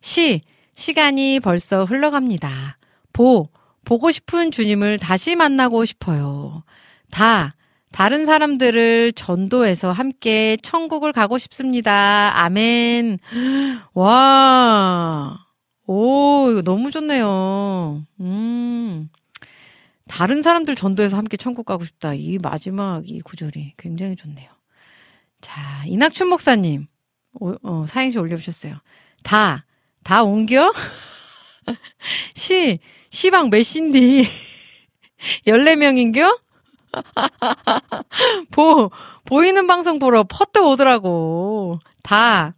시, 시간이 벌써 흘러갑니다. 보, 보고 싶은 주님을 다시 만나고 싶어요. 다, 다른 사람들을 전도해서 함께 천국을 가고 싶습니다. 아멘. 와. 오, 이거 너무 좋네요. 음. 다른 사람들 전도해서 함께 천국 가고 싶다. 이 마지막 이 구절이 굉장히 좋네요. 자, 이낙춘 목사님. 오, 어, 사행시 올려주셨어요. 다, 다 옮겨? 시, 시방 몇신디? 14명인겨? 보, 보이는 방송 보러 퍼뜩 오더라고. 다,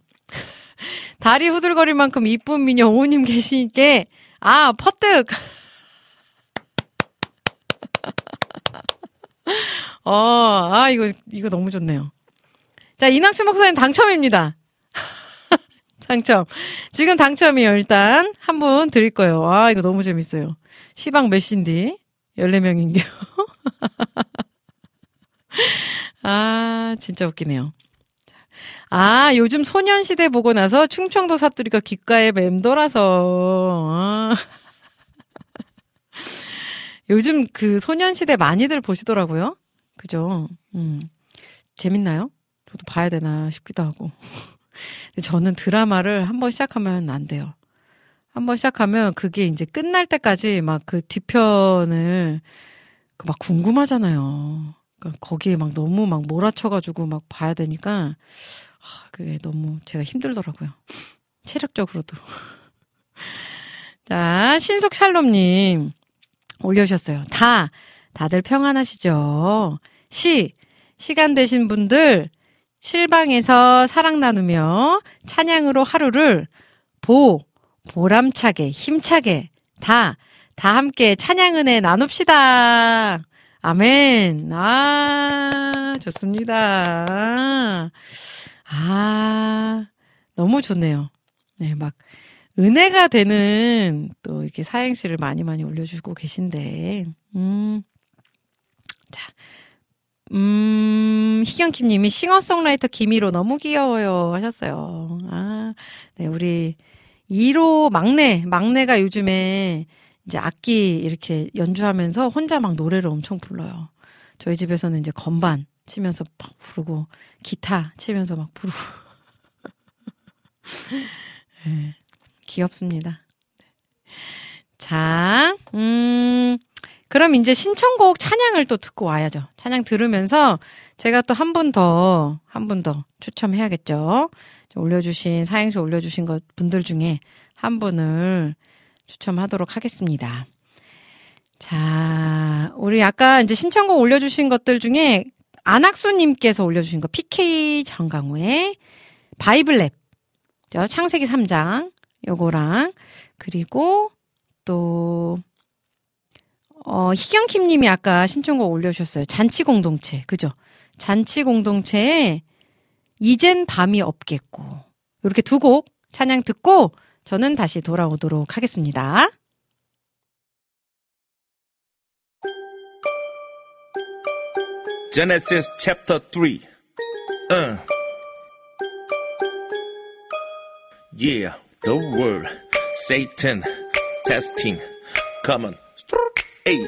다리 후들거릴 만큼 이쁜 미녀 오님 계시니까, 아, 퍼뜩! 어, 아, 이거, 이거 너무 좋네요. 자, 이낙춘 목사님 당첨입니다. 당첨. 지금 당첨이에요, 일단. 한 분 드릴 거예요. 아, 이거 너무 재밌어요. 시방 몇신디? 14명인겨. 아, 진짜 웃기네요. 아, 요즘 소년시대 보고 나서 충청도 사투리가 귓가에 맴돌아서. 아. 요즘 그 소년시대 많이들 보시더라고요. 그죠? 음. 재밌나요? 저도 봐야 되나 싶기도 하고. 저는 드라마를 한번 시작하면 안 돼요. 한번 시작하면 그게 이제 끝날 때까지 막 그 뒤편을 그막 궁금하잖아요. 그러니까 거기에 막 너무 막 몰아쳐가지고 막 봐야 되니까 아, 그게 너무 제가 힘들더라고요. 체력적으로도. 자, 신숙 샬롬님 올려주셨어요. 다, 다들 평안하시죠? 시, 시간 되신 분들 실방에서 사랑 나누며 찬양으로 하루를 보, 보람차게, 힘차게 다, 다 함께 찬양 은혜 나눕시다. 아멘. 아, 좋습니다. 아, 너무 좋네요. 네, 막, 은혜가 되는 또 이렇게 사행시를 많이 많이 올려주고 계신데, 음, 자, 음, 희경킴 님이 싱어송라이터 김희로 너무 귀여워요 하셨어요. 아, 네, 우리 2로 막내, 막내가 요즘에 이제 악기 이렇게 연주하면서 혼자 막 노래를 엄청 불러요. 저희 집에서는 이제 건반 치면서 막 부르고, 기타 치면서 막 부르고. 네, 귀엽습니다. 자, 음, 그럼 이제 신청곡 찬양을 또 듣고 와야죠. 찬양 들으면서 제가 또 한 분 더, 한 분 더 추첨해야겠죠. 올려주신, 사행시 올려주신 것 분들 중에 한 분을 추첨하도록 하겠습니다. 자, 우리 아까 이제 신청곡 올려주신 것들 중에 안학수님께서 올려주신 거, PK 정강호의 바이블랩, 창세기 3장, 요거랑, 그리고 또, 어, 희경킴 님이 아까 신청곡 올려주셨어요. 잔치 공동체. 그죠? 잔치 공동체에 이젠 밤이 없겠고. 이렇게 두 곡 찬양 듣고 저는 다시 돌아오도록 하겠습니다. Genesis chapter 3. Uh. Yeah, the word, Satan, testing, come on. 에이.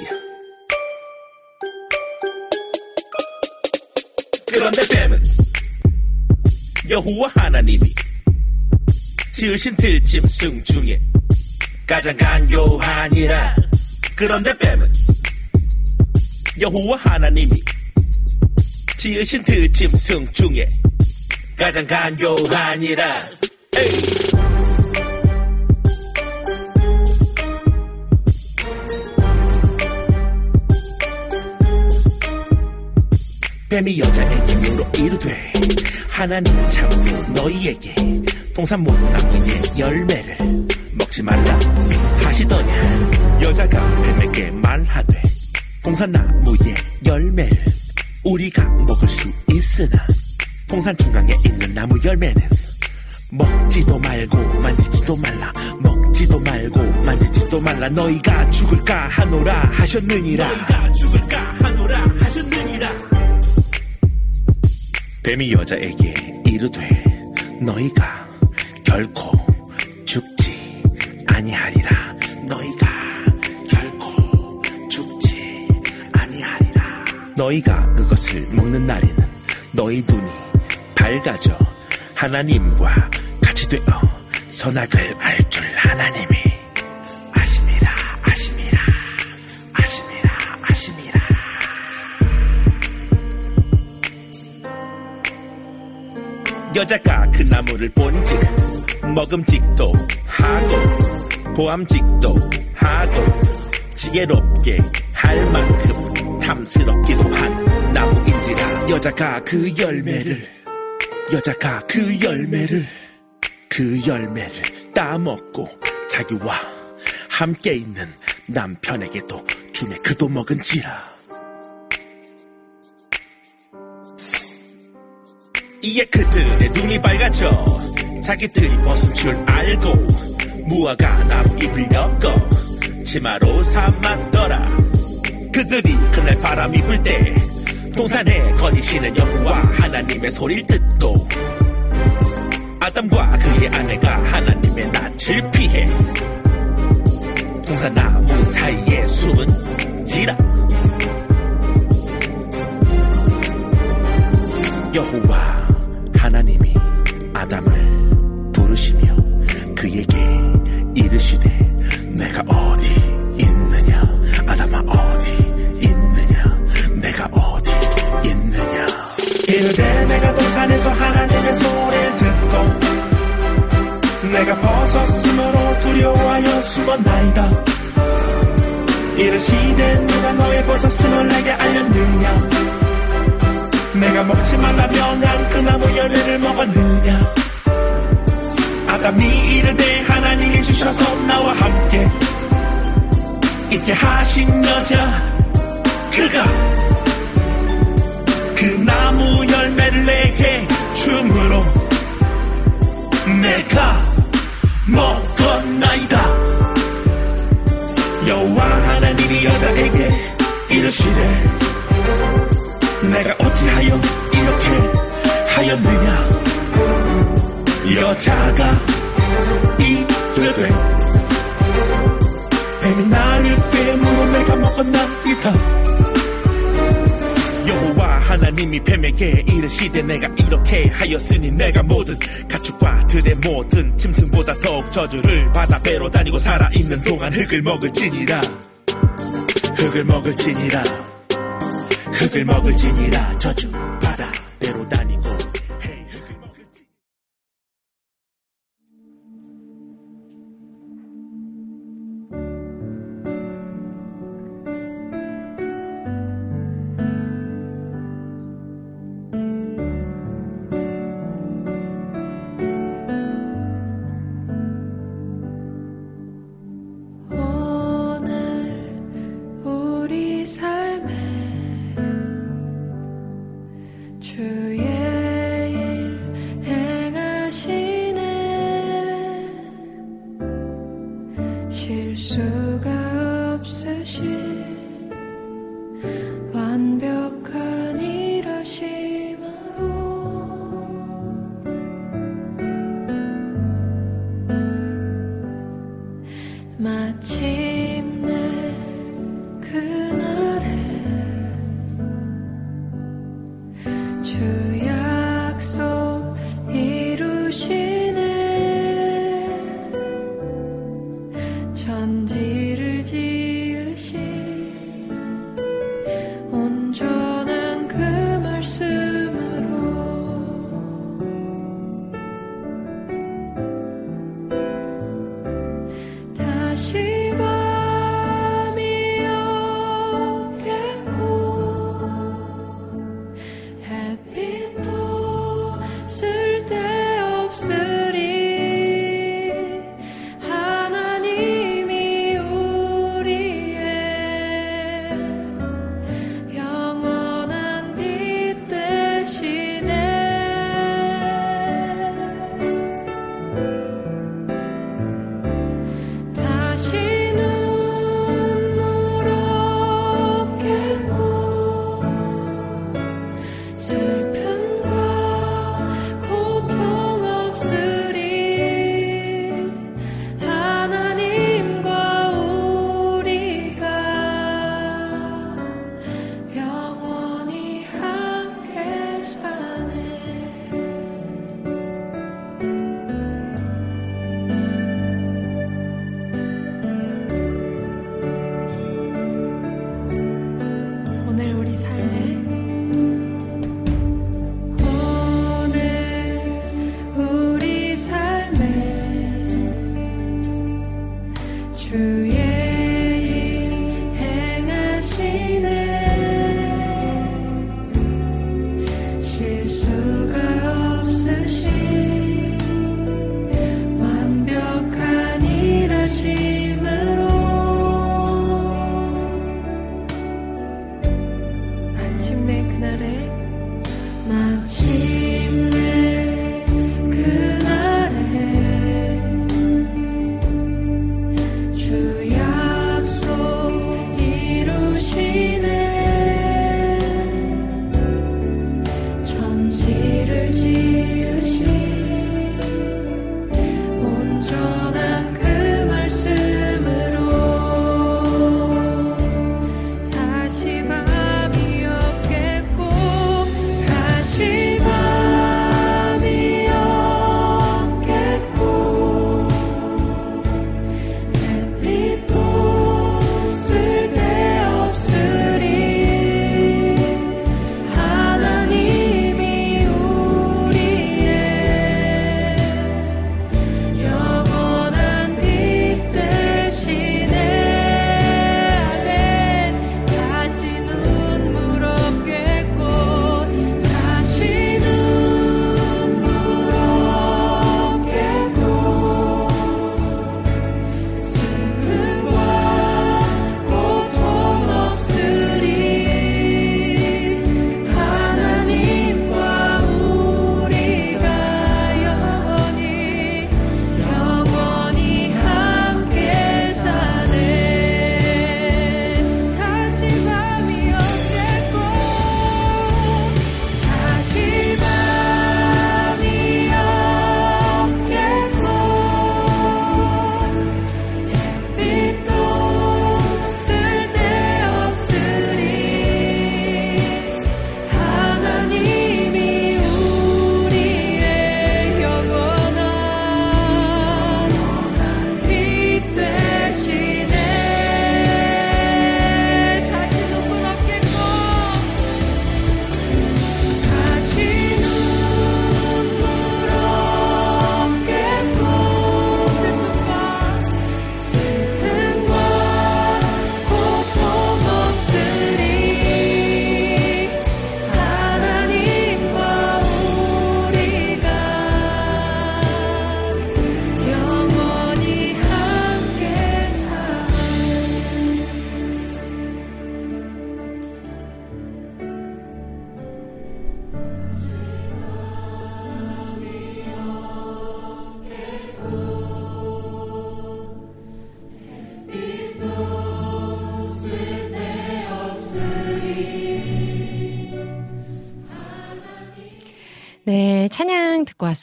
그런데 뱀은 여호와 하나님이 지으신 들짐승 중에 가장 간교하니라 그런데 뱀은 여호와 하나님이 지으신 들짐승 중에 가장 간교하니라 에이. 뱀이 여자에게 물어 이르되 하나님 참으로 너희에게 동산모든 나무의 열매를 먹지 말라. 하시더냐? 여자가 뱀에게 말하되 동산나무의 열매를 우리가 먹을 수 있으나 동산 중앙에 있는 나무 열매는 먹지도 말고 만지지도 말라. 먹지도 말고 만지지도 말라. 너희가 죽을까 하노라 하셨느니라. 너희가 죽을까 하노라 뱀이 여자에게 이르되 너희가 결코 죽지 아니하리라. 너희가 결코 죽지 아니하리라. 너희가 그것을 먹는 날에는 너희 눈이 밝아져 하나님과 같이 되어 선악을 알 줄 하나님이 여자가 그 나무를 본즉 먹음직도 하고 보암직도 하고 지혜롭게 할 만큼 탐스럽기도 한 나무인지라. 여자가 그 열매를 여자가 그 열매를 그 열매를 따먹고 자기와 함께 있는 남편에게도 주매 그도 먹은지라 이에 그들의 눈이 밝아져 자기들이 벗은 줄 알고 무화과 나무 잎을 엮어 치마로 삼았더라. 그들이 그날 바람이 불 때 동산에 거니시는 여호와 하나님의 소리를 듣고 아담과 그의 아내가 하나님의 낯을 피해 동산나무 사이에 숨은 지라. 여호와 하나님이 아담을 부르시며 그에게 이르시되 내가 어디 있느냐? 아담아 어디 있느냐? 내가 어디 있느냐? 이르되 내가 동산에서 하나님의 소리를 듣고 내가 벗었으므로 두려워하여 숨었나이다. 이르시되 누가 너의 벗었음을 내게 알렸느냐 내가 먹지 말라 명한 그 나무 열매를 먹었느냐? 아담이 이르되 하나님이 주셔서 나와 함께 있게 하신 여자 그가 그 나무 열매를 내게 줌으로 내가 먹었나이다. 여호와 하나님이 여자에게 이르시되 내가 어찌하여 이렇게 하였느냐? 여자가 이르되 뱀이 나를 꿰물어 내가 먹었나이다. 여호와 하나님이 뱀에게 이르시되 내가 이렇게 하였으니 내가 모든 가축과 들의 모든 짐승보다 더욱 저주를 받아 배로 다니고 살아있는 동안 흙을 먹을지니라. 흙을 먹을지니라 흙을 먹을지니라. 저주 배로 다니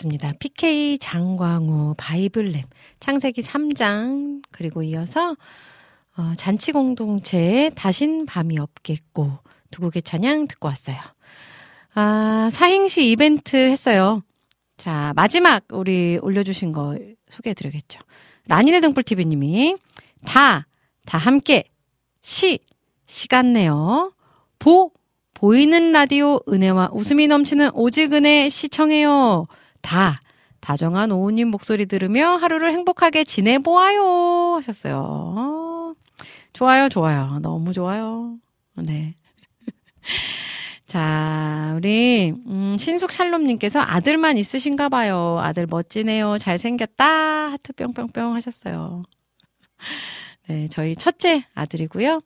왔습니다. PK 장광우 바이블랩 창세기 3장 그리고 이어서 어, 잔치 공동체 다신 밤이 없겠고 두 곡의 찬양 듣고 왔어요. 아, 사행시 이벤트 했어요. 자, 마지막 우리 올려주신 거 소개해 드려야겠죠. 라니네 등불TV님이 다, 다 함께, 시, 시간 내요. 보, 보이는 라디오 은혜와 웃음이 넘치는 오직 은혜 시청해요. 다, 다정한 오우님 목소리 들으며 하루를 행복하게 지내보아요. 하셨어요. 좋아요, 좋아요. 너무 좋아요. 네. 자, 우리, 음, 신숙 샬롬님께서 아들만 있으신가 봐요. 아들 멋지네요. 잘생겼다. 하트 뿅뿅뿅 하셨어요. 네, 저희 첫째 아들이고요.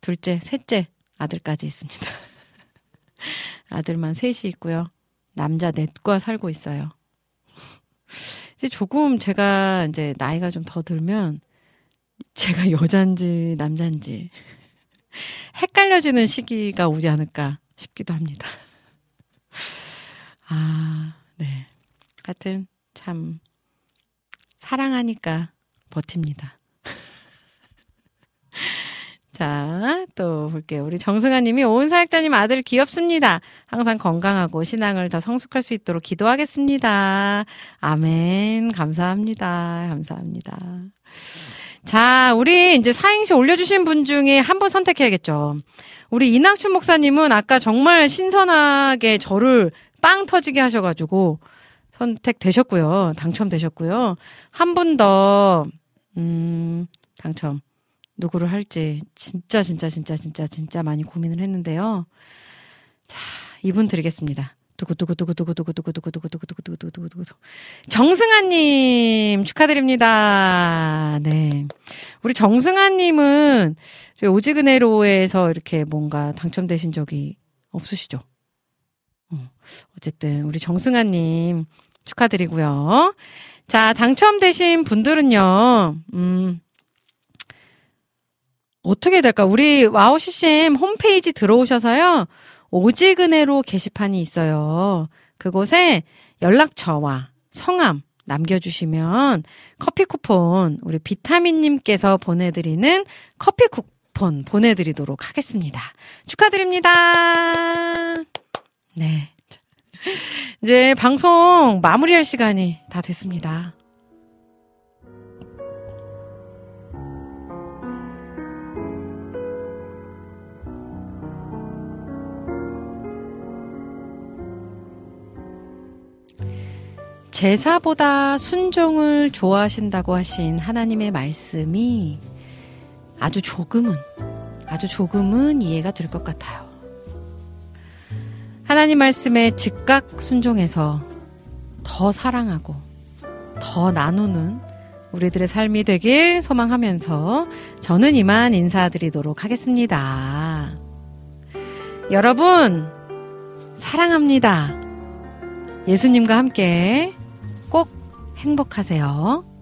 둘째, 셋째 아들까지 있습니다. 아들만 셋이 있고요. 남자 넷과 살고 있어요. 이제 조금 제가 이제 나이가 좀 더 들면 제가 여잔지 남잔지 헷갈려지는 시기가 오지 않을까 싶기도 합니다. 아, 네. 하여튼 참 사랑하니까 버팁니다. 자, 또 볼게요. 우리 정승아 님이 온 사역자님 아들 귀엽습니다. 항상 건강하고 신앙을 더 성숙할 수 있도록 기도하겠습니다. 아멘. 감사합니다. 감사합니다. 자, 우리 이제 사행시 올려주신 분 중에 한 분 선택해야겠죠. 우리 이낙춘 목사님은 아까 정말 신선하게 저를 빵 터지게 하셔가지고 선택되셨고요. 당첨되셨고요. 한 분 더, 음, 당첨. 누구를 할지 진짜 진짜 진짜 진짜 진짜 많이 고민을 했는데요. 자, 이분 드리겠습니다. 두구두구두구두구두구두구두구두구두구두구두구두구두구 정승아님 축하드립니다. 네, 우리 정승아님은 오지근해로에서 이렇게 뭔가 당첨되신 적이 없으시죠? 어, 어쨌든 우리 정승아님 축하드리고요. 자, 당첨되신 분들은요, 음, 어떻게 될까? 우리 와우 CCM 홈페이지 들어오셔서요. 오지근해로 게시판이 있어요. 그곳에 연락처와 성함 남겨주시면 커피 쿠폰 우리 비타민님께서 보내드리는 커피 쿠폰 보내드리도록 하겠습니다. 축하드립니다. 네. 이제 방송 마무리할 시간이 다 됐습니다. 제사보다 순종을 좋아하신다고 하신 하나님의 말씀이 아주 조금은, 아주 조금은 이해가 될 것 같아요. 하나님 말씀에 즉각 순종해서 더 사랑하고 더 나누는 우리들의 삶이 되길 소망하면서 저는 이만 인사드리도록 하겠습니다. 여러분, 사랑합니다. 예수님과 함께 꼭 행복하세요.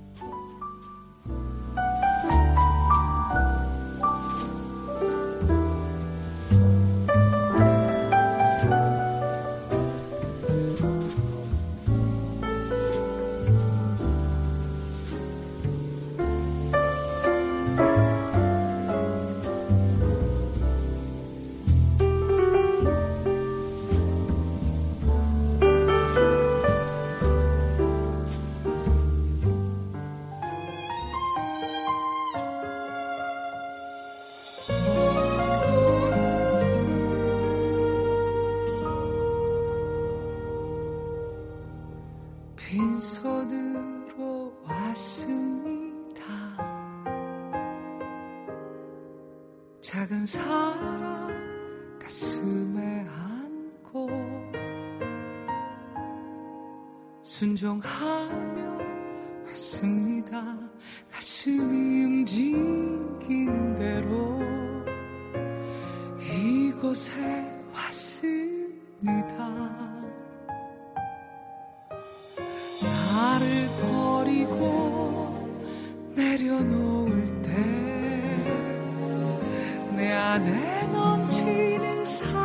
사랑 가슴에 안고 순종하며 왔습니다. 가슴이 움직이는 대로 이곳에 왔습니다. 나를 버리고 내려놓 안에 넘치는 사